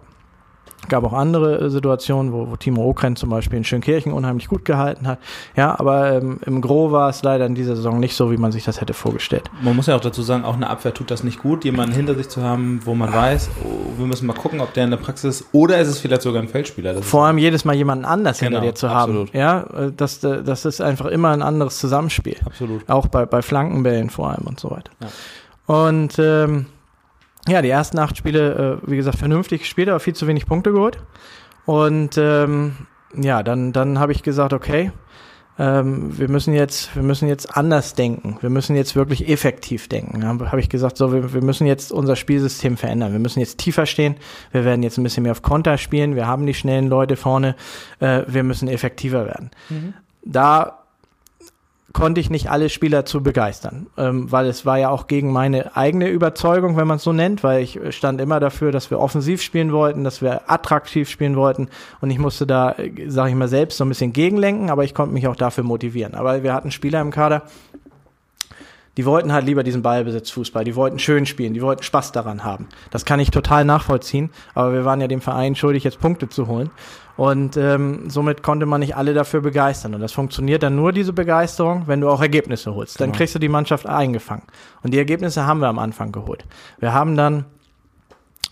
gab auch andere äh, Situationen, wo, wo Timo Okren zum Beispiel in Schönkirchen unheimlich gut gehalten hat. Ja, aber ähm, im Gro war es leider in dieser Saison nicht so, wie man sich das hätte vorgestellt. Man muss ja auch dazu sagen, auch eine Abwehr tut das nicht gut, jemanden hinter sich zu haben, wo man weiß, oh, wir müssen mal gucken, ob der in der Praxis ist, oder ist es vielleicht sogar ein Feldspieler. Das Vor allem jedes Mal jemanden anders Genau, hinter dir zu absolut. haben. Ja, äh, das, äh, das ist einfach immer ein anderes Zusammenspiel. absolut. Auch bei, bei Flankenbällen vor allem und so weiter. Ja. Und ähm, ja, die ersten acht Spiele, äh, wie gesagt, vernünftig gespielt, aber viel zu wenig Punkte geholt. Und ähm, ja, dann, dann habe ich gesagt, okay, ähm, wir müssen jetzt, wir müssen jetzt anders denken. Wir müssen jetzt wirklich effektiv denken. Habe hab ich gesagt, so, wir, wir müssen jetzt unser Spielsystem verändern. Wir müssen jetzt tiefer stehen. Wir werden jetzt ein bisschen mehr auf Konter spielen. Wir haben die schnellen Leute vorne. Äh, wir müssen effektiver werden. Da konnte ich nicht alle Spieler zu begeistern, ähm, weil es war ja auch gegen meine eigene Überzeugung, wenn man es so nennt, weil ich stand immer dafür, dass wir offensiv spielen wollten, dass wir attraktiv spielen wollten und ich musste da, sage ich mal, selbst so ein bisschen gegenlenken, aber ich konnte mich auch dafür motivieren. Aber wir hatten Spieler im Kader, die wollten halt lieber diesen Ballbesitzfußball, die wollten schön spielen, die wollten Spaß daran haben. Das kann ich total nachvollziehen, aber wir waren ja dem Verein schuldig, jetzt Punkte zu holen. Und ähm, somit konnte man nicht alle dafür begeistern. Und das funktioniert dann nur, diese Begeisterung, wenn du auch Ergebnisse holst. Dann Genau. kriegst du die Mannschaft eingefangen. Und die Ergebnisse haben wir am Anfang geholt. Wir haben dann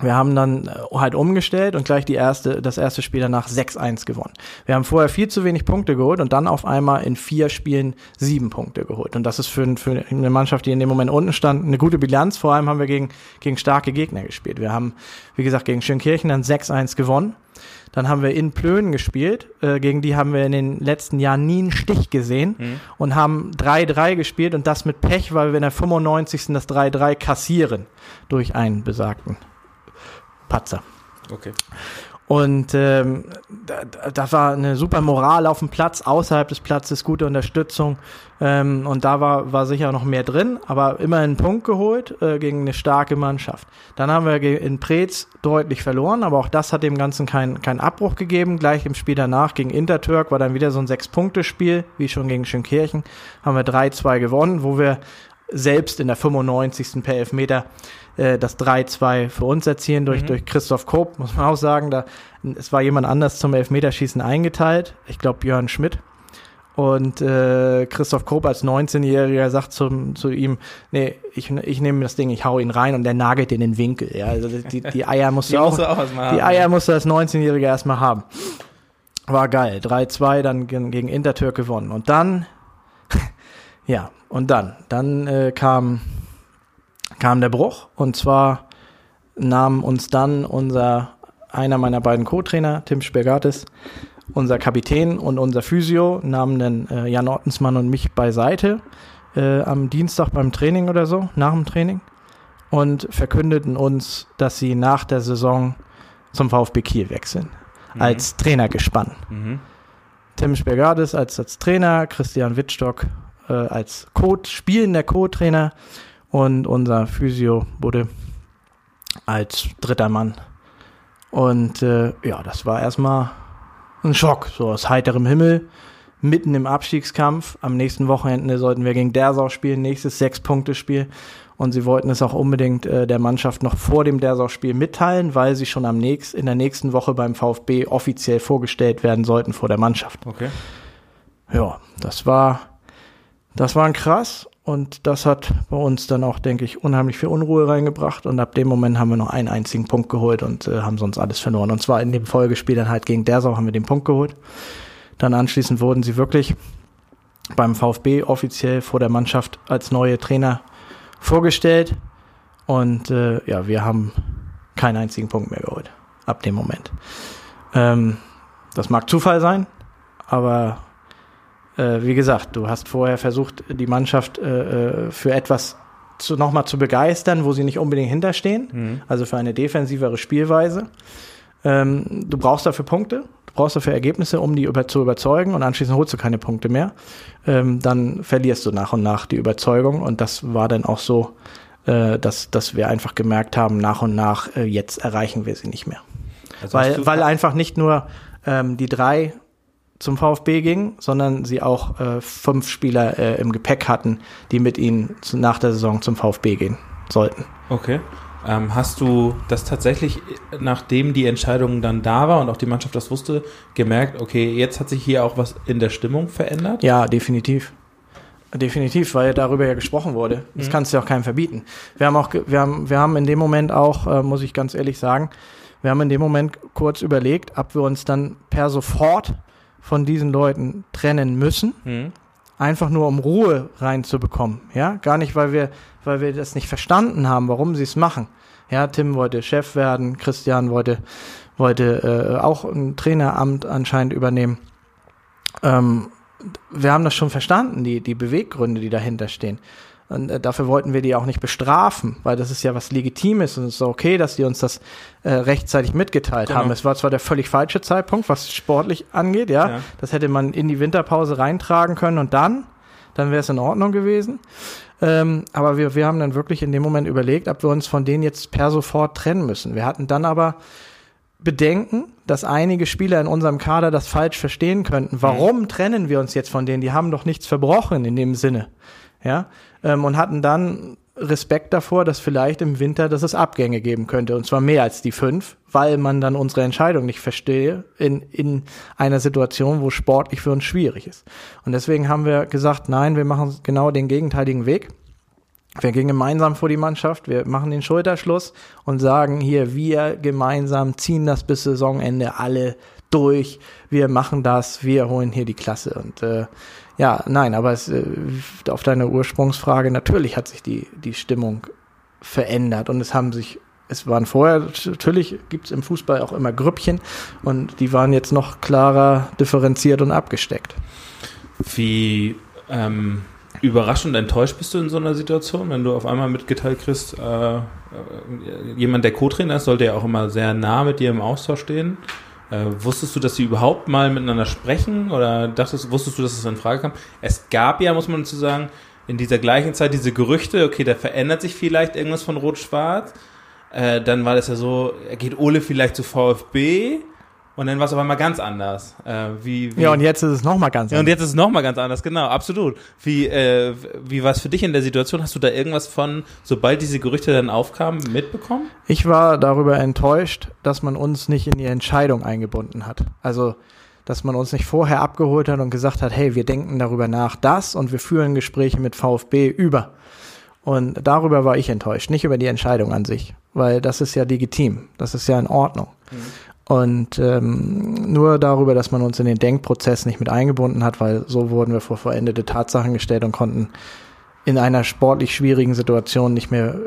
wir haben dann äh, halt umgestellt und gleich die erste, das erste Spiel danach 6-1 gewonnen. Wir haben vorher viel zu wenig Punkte geholt und dann auf einmal in vier Spielen sieben Punkte geholt. Und das ist für, für eine Mannschaft, die in dem Moment unten stand, eine gute Bilanz. Vor allem haben wir gegen, gegen starke Gegner gespielt. Wir haben, wie gesagt, gegen Schönkirchen dann 6-1 gewonnen. Dann haben wir in Plönen gespielt. Äh, gegen die haben wir in den letzten Jahren nie einen Stich gesehen und haben 3-3 gespielt und das mit Pech, weil wir in der 95. das 3-3 kassieren durch einen besagten Patzer. Okay. Und ähm, da, da war eine super Moral auf dem Platz, außerhalb des Platzes gute Unterstützung. Ähm, und da war, war sicher noch mehr drin, aber immer einen Punkt geholt äh, gegen eine starke Mannschaft. Dann haben wir in Preetz deutlich verloren, aber auch das hat dem Ganzen keinen kein Abbruch gegeben. Gleich im Spiel danach gegen Intertürk war dann wieder so ein Sechs-Punkte-Spiel, wie schon gegen Schönkirchen. Haben wir 3-2 gewonnen, wo wir selbst in der 95. per Elfmeter äh, das 3-2 für uns erzielen durch, mhm. durch Christoph Koop, muss man auch sagen. Da, es war jemand anders zum Elfmeterschießen eingeteilt. Ich glaube, Björn Schmidt. Und äh, Christoph Koop als 19-Jähriger sagt zum, zu ihm, nee, ich, ich nehme das Ding, ich hau ihn rein und der nagelt in den Winkel. Ja, also die, die Eier [LAUGHS] musst du auch, auch die Eier musst du als 19-Jähriger erstmal haben. War geil. 3-2 dann gegen Intertürk gewonnen. Und dann, ja, und dann, dann äh, kam kam der Bruch und zwar nahm uns dann unser einer meiner beiden Co-Trainer, Tim Spergatis, unser Kapitän und unser Physio nahmen dann äh, Jan Ottensmann und mich beiseite äh, am Dienstag beim Training oder so, nach dem Training und verkündeten uns, dass sie nach der Saison zum VfB Kiel wechseln. Mhm. Als Trainergespann. Mhm. Tim Spergatis als, als Trainer, Christian Wittstock äh, als Co spielender Co-Trainer und unser Physio wurde als dritter Mann. Und äh, ja, das war erstmal ein Schock, so aus heiterem Himmel, mitten im Abstiegskampf. Am nächsten Wochenende sollten wir gegen Dersau spielen, nächstes Sechs-Punkte-Spiel. Und sie wollten es auch unbedingt äh, der Mannschaft noch vor dem Dersau-Spiel mitteilen, weil sie schon am nächsten, in der nächsten Woche beim VfB offiziell vorgestellt werden sollten vor der Mannschaft. Okay. Ja, das war, das war krass. Und das hat bei uns dann auch, denke ich, unheimlich viel Unruhe reingebracht. Und ab dem Moment haben wir noch einen einzigen Punkt geholt und äh, haben sonst alles verloren. Und zwar in dem Folgespiel dann halt gegen Dersau haben wir den Punkt geholt. Dann anschließend wurden sie wirklich beim VfB offiziell vor der Mannschaft als neue Trainer vorgestellt. Und äh, ja, wir haben keinen einzigen Punkt mehr geholt. Ab dem Moment. Ähm, das mag Zufall sein, aber äh, wie gesagt, du hast vorher versucht, die Mannschaft äh, äh für etwas zu, nochmal zu begeistern, wo sie nicht unbedingt hinterstehen, mhm. also für eine defensivere Spielweise. Ähm, du brauchst dafür Punkte, du brauchst dafür Ergebnisse, um die über, zu überzeugen und anschließend holst du keine Punkte mehr. Ähm, dann verlierst du nach und nach die Überzeugung und das war dann auch so, äh, dass, dass wir einfach gemerkt haben, nach und nach, äh, jetzt erreichen wir sie nicht mehr. Also weil, weil einfach nicht nur ähm, die drei zum VfB ging, sondern sie auch äh, fünf Spieler äh, im Gepäck hatten, die mit ihnen zu, nach der Saison zum VfB gehen sollten. Okay. Ähm, hast du das tatsächlich, nachdem die Entscheidung dann da war und auch die Mannschaft das wusste, gemerkt, okay, jetzt hat sich hier auch was in der Stimmung verändert? Ja, definitiv. Definitiv, weil darüber ja gesprochen wurde. Das mhm. kannst du ja auch keinem verbieten. Wir haben auch, wir haben, wir haben in dem Moment auch, äh, muss ich ganz ehrlich sagen, wir haben in dem Moment kurz überlegt, ob wir uns dann per sofort von diesen Leuten trennen müssen. Mhm. Einfach nur um Ruhe reinzubekommen. Ja, gar nicht, weil wir, weil wir das nicht verstanden haben, warum sie es machen. Ja, Tim wollte Chef werden, Christian wollte, wollte äh, auch ein Traineramt anscheinend übernehmen. Ähm, wir haben das schon verstanden, die, die Beweggründe, die dahinter stehen. Und äh, dafür wollten wir die auch nicht bestrafen, weil das ist ja was Legitimes und es ist okay, dass die uns das äh, rechtzeitig mitgeteilt genau. haben. Es war zwar der völlig falsche Zeitpunkt, was sportlich angeht, ja. ja. Das hätte man in die Winterpause reintragen können und dann, dann wäre es in Ordnung gewesen. Ähm, aber wir, wir haben dann wirklich in dem Moment überlegt, ob wir uns von denen jetzt per sofort trennen müssen. Wir hatten dann aber Bedenken, dass einige Spieler in unserem Kader das falsch verstehen könnten. Warum mhm. trennen wir uns jetzt von denen? Die haben doch nichts verbrochen in dem Sinne. Ja, ähm, und hatten dann Respekt davor, dass vielleicht im Winter, dass es Abgänge geben könnte, und zwar mehr als die fünf, weil man dann unsere Entscheidung nicht verstehe in, in einer Situation, wo sportlich für uns schwierig ist. Und deswegen haben wir gesagt, nein, wir machen genau den gegenteiligen Weg. Wir gehen gemeinsam vor die Mannschaft, wir machen den Schulterschluss und sagen hier, wir gemeinsam ziehen das bis Saisonende alle durch, wir machen das, wir holen hier die Klasse. Und äh, ja, nein, aber es, äh, auf deine Ursprungsfrage, natürlich hat sich die, die Stimmung verändert und es haben sich, es waren vorher, natürlich gibt es im Fußball auch immer Grüppchen und die waren jetzt noch klarer differenziert und abgesteckt. Wie, ähm, überrascht und enttäuscht bist du in so einer Situation, wenn du auf einmal mitgeteilt kriegst, äh, äh, jemand, der Co-Trainer ist, sollte ja auch immer sehr nah mit dir im Austausch stehen. Äh, wusstest du, dass sie überhaupt mal miteinander sprechen oder dachtest, wusstest du, dass es in Frage kam? Es gab ja, muss man dazu sagen, in dieser gleichen Zeit diese Gerüchte, okay, da verändert sich vielleicht irgendwas von Rot-Schwarz. Äh, dann war das ja so, geht Ole vielleicht zu VfB? Und dann war es auf einmal ganz anders. Äh, wie, wie, ja, und jetzt ist es nochmal ganz anders. Ja, und jetzt ist es nochmal ganz anders, genau, absolut. Wie, äh, wie war es für dich in der Situation? Hast du da irgendwas von, sobald diese Gerüchte dann aufkamen, mitbekommen? Ich war darüber enttäuscht, dass man uns nicht in die Entscheidung eingebunden hat. Also, dass man uns nicht vorher abgeholt hat und gesagt hat, hey, wir denken darüber nach, das und wir führen Gespräche mit VfB über. Und darüber war ich enttäuscht, nicht über die Entscheidung an sich, weil das ist ja legitim, das ist ja in Ordnung. Mhm. Und ähm, nur darüber, dass man uns in den Denkprozess nicht mit eingebunden hat, weil so wurden wir vor vollendete Tatsachen gestellt und konnten in einer sportlich schwierigen Situation nicht mehr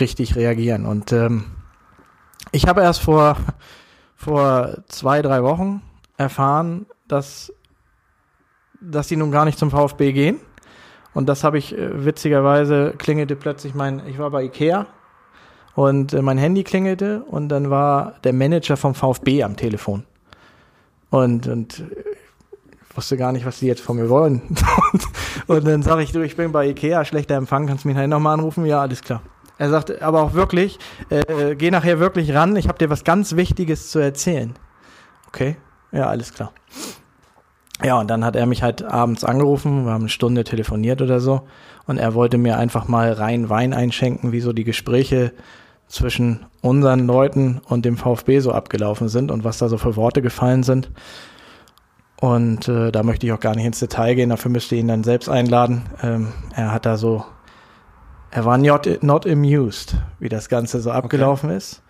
richtig reagieren. Und ähm, ich habe erst vor, vor zwei, drei Wochen erfahren, dass, dass die nun gar nicht zum VfB gehen. Und das habe ich äh, witzigerweise klingelte plötzlich mein, ich war bei Ikea und äh, mein Handy klingelte und dann war der Manager vom VfB am Telefon. Und, und ich wusste gar nicht, was die jetzt von mir wollen. und, [LAUGHS] und dann sage ich, du, ich bin bei Ikea, schlechter Empfang, kannst du mich nachher nochmal anrufen? Ja, alles klar. Er sagt aber auch wirklich, äh, geh nachher wirklich ran, ich habe dir was ganz Wichtiges zu erzählen. Okay, ja, alles klar. Ja, und dann hat er mich halt abends angerufen, wir haben eine Stunde telefoniert oder so, und er wollte mir einfach mal rein Wein einschenken, wie so die Gespräche zwischen unseren Leuten und dem VfB so abgelaufen sind und was da so für Worte gefallen sind. Und äh, da möchte ich auch gar nicht ins Detail gehen, dafür müsste ich ihn dann selbst einladen. Ähm, er hat da so, er war not, not amused, wie das Ganze so abgelaufen okay. ist.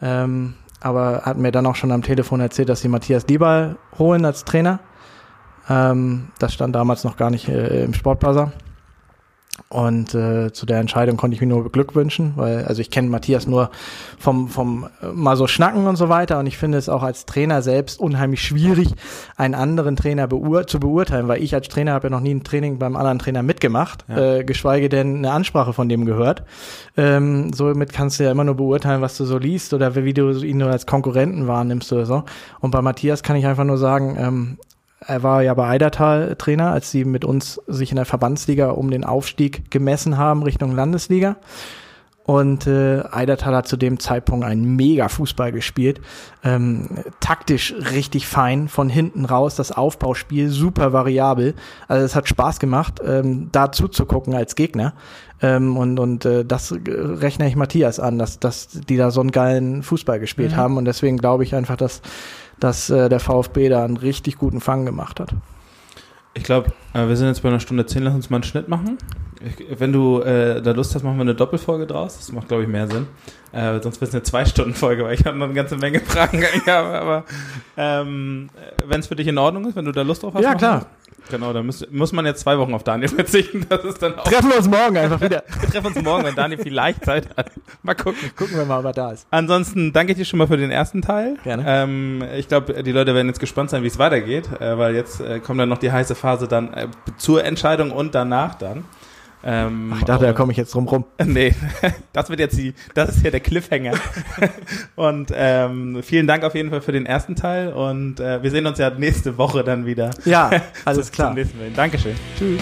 Ähm, aber hat mir dann auch schon am Telefon erzählt, dass sie Matthias Diebal holen als Trainer. Ähm, das stand damals noch gar nicht äh, im Sportplaza. Und äh, zu der Entscheidung konnte ich mir nur beglückwünschen, weil also ich kenne Matthias nur vom vom äh, mal so schnacken und so weiter und ich finde es auch als Trainer selbst unheimlich schwierig, einen anderen Trainer beur zu beurteilen, weil ich als Trainer habe ja noch nie ein Training beim anderen Trainer mitgemacht, ja. äh, geschweige denn eine Ansprache von dem gehört. Ähm, somit kannst du ja immer nur beurteilen, was du so liest oder wie du ihn nur als Konkurrenten wahrnimmst oder so. Und bei Matthias kann ich einfach nur sagen, ähm, er war ja bei Eidertal Trainer, als sie mit uns sich in der Verbandsliga um den Aufstieg gemessen haben Richtung Landesliga. Und äh, Eidertal hat zu dem Zeitpunkt einen mega Fußball gespielt. Ähm, taktisch richtig fein, von hinten raus, das Aufbauspiel super variabel. Also es hat Spaß gemacht, ähm, da zuzugucken als Gegner. Ähm, und und äh, das rechne ich Matthias an, dass, dass die da so einen geilen Fußball gespielt mhm. haben. Und deswegen glaube ich einfach, dass dass äh, der VfB da einen richtig guten Fang gemacht hat. Ich glaube, äh, wir sind jetzt bei einer Stunde zehn. Lass uns mal einen Schnitt machen. Ich, wenn du äh, da Lust hast, machen wir eine Doppelfolge draus. Das macht, glaube ich, mehr Sinn. Äh, sonst wird es eine Zwei-Stunden-Folge, weil ich habe noch eine ganze Menge Fragen. [LAUGHS] ja, aber ähm, wenn es für dich in Ordnung ist, wenn du da Lust drauf hast. Ja, klar. Genau, da muss, muss man jetzt zwei Wochen auf Daniel [LAUGHS] verzichten. Das ist dann auch treffen wir uns morgen einfach wieder. [LAUGHS] wir treffen uns morgen, wenn Daniel vielleicht Zeit hat. [LAUGHS] Mal gucken. Gucken wir mal, ob er da ist. Ansonsten danke ich dir schon mal für den ersten Teil. Gerne. Ähm, ich glaube, die Leute werden jetzt gespannt sein, wie es weitergeht, äh, weil jetzt äh, kommt dann noch die heiße Phase dann äh, zur Entscheidung und danach dann. Ähm, Ach, ich dachte, da komme ich jetzt drum rum. [LAUGHS] Nee, das wird jetzt die, das ist ja der Cliffhanger. [LAUGHS] und ähm, vielen Dank auf jeden Fall für den ersten Teil und äh, wir sehen uns ja nächste Woche dann wieder. Ja, [LAUGHS] alles klar. Dankeschön. Tschüss.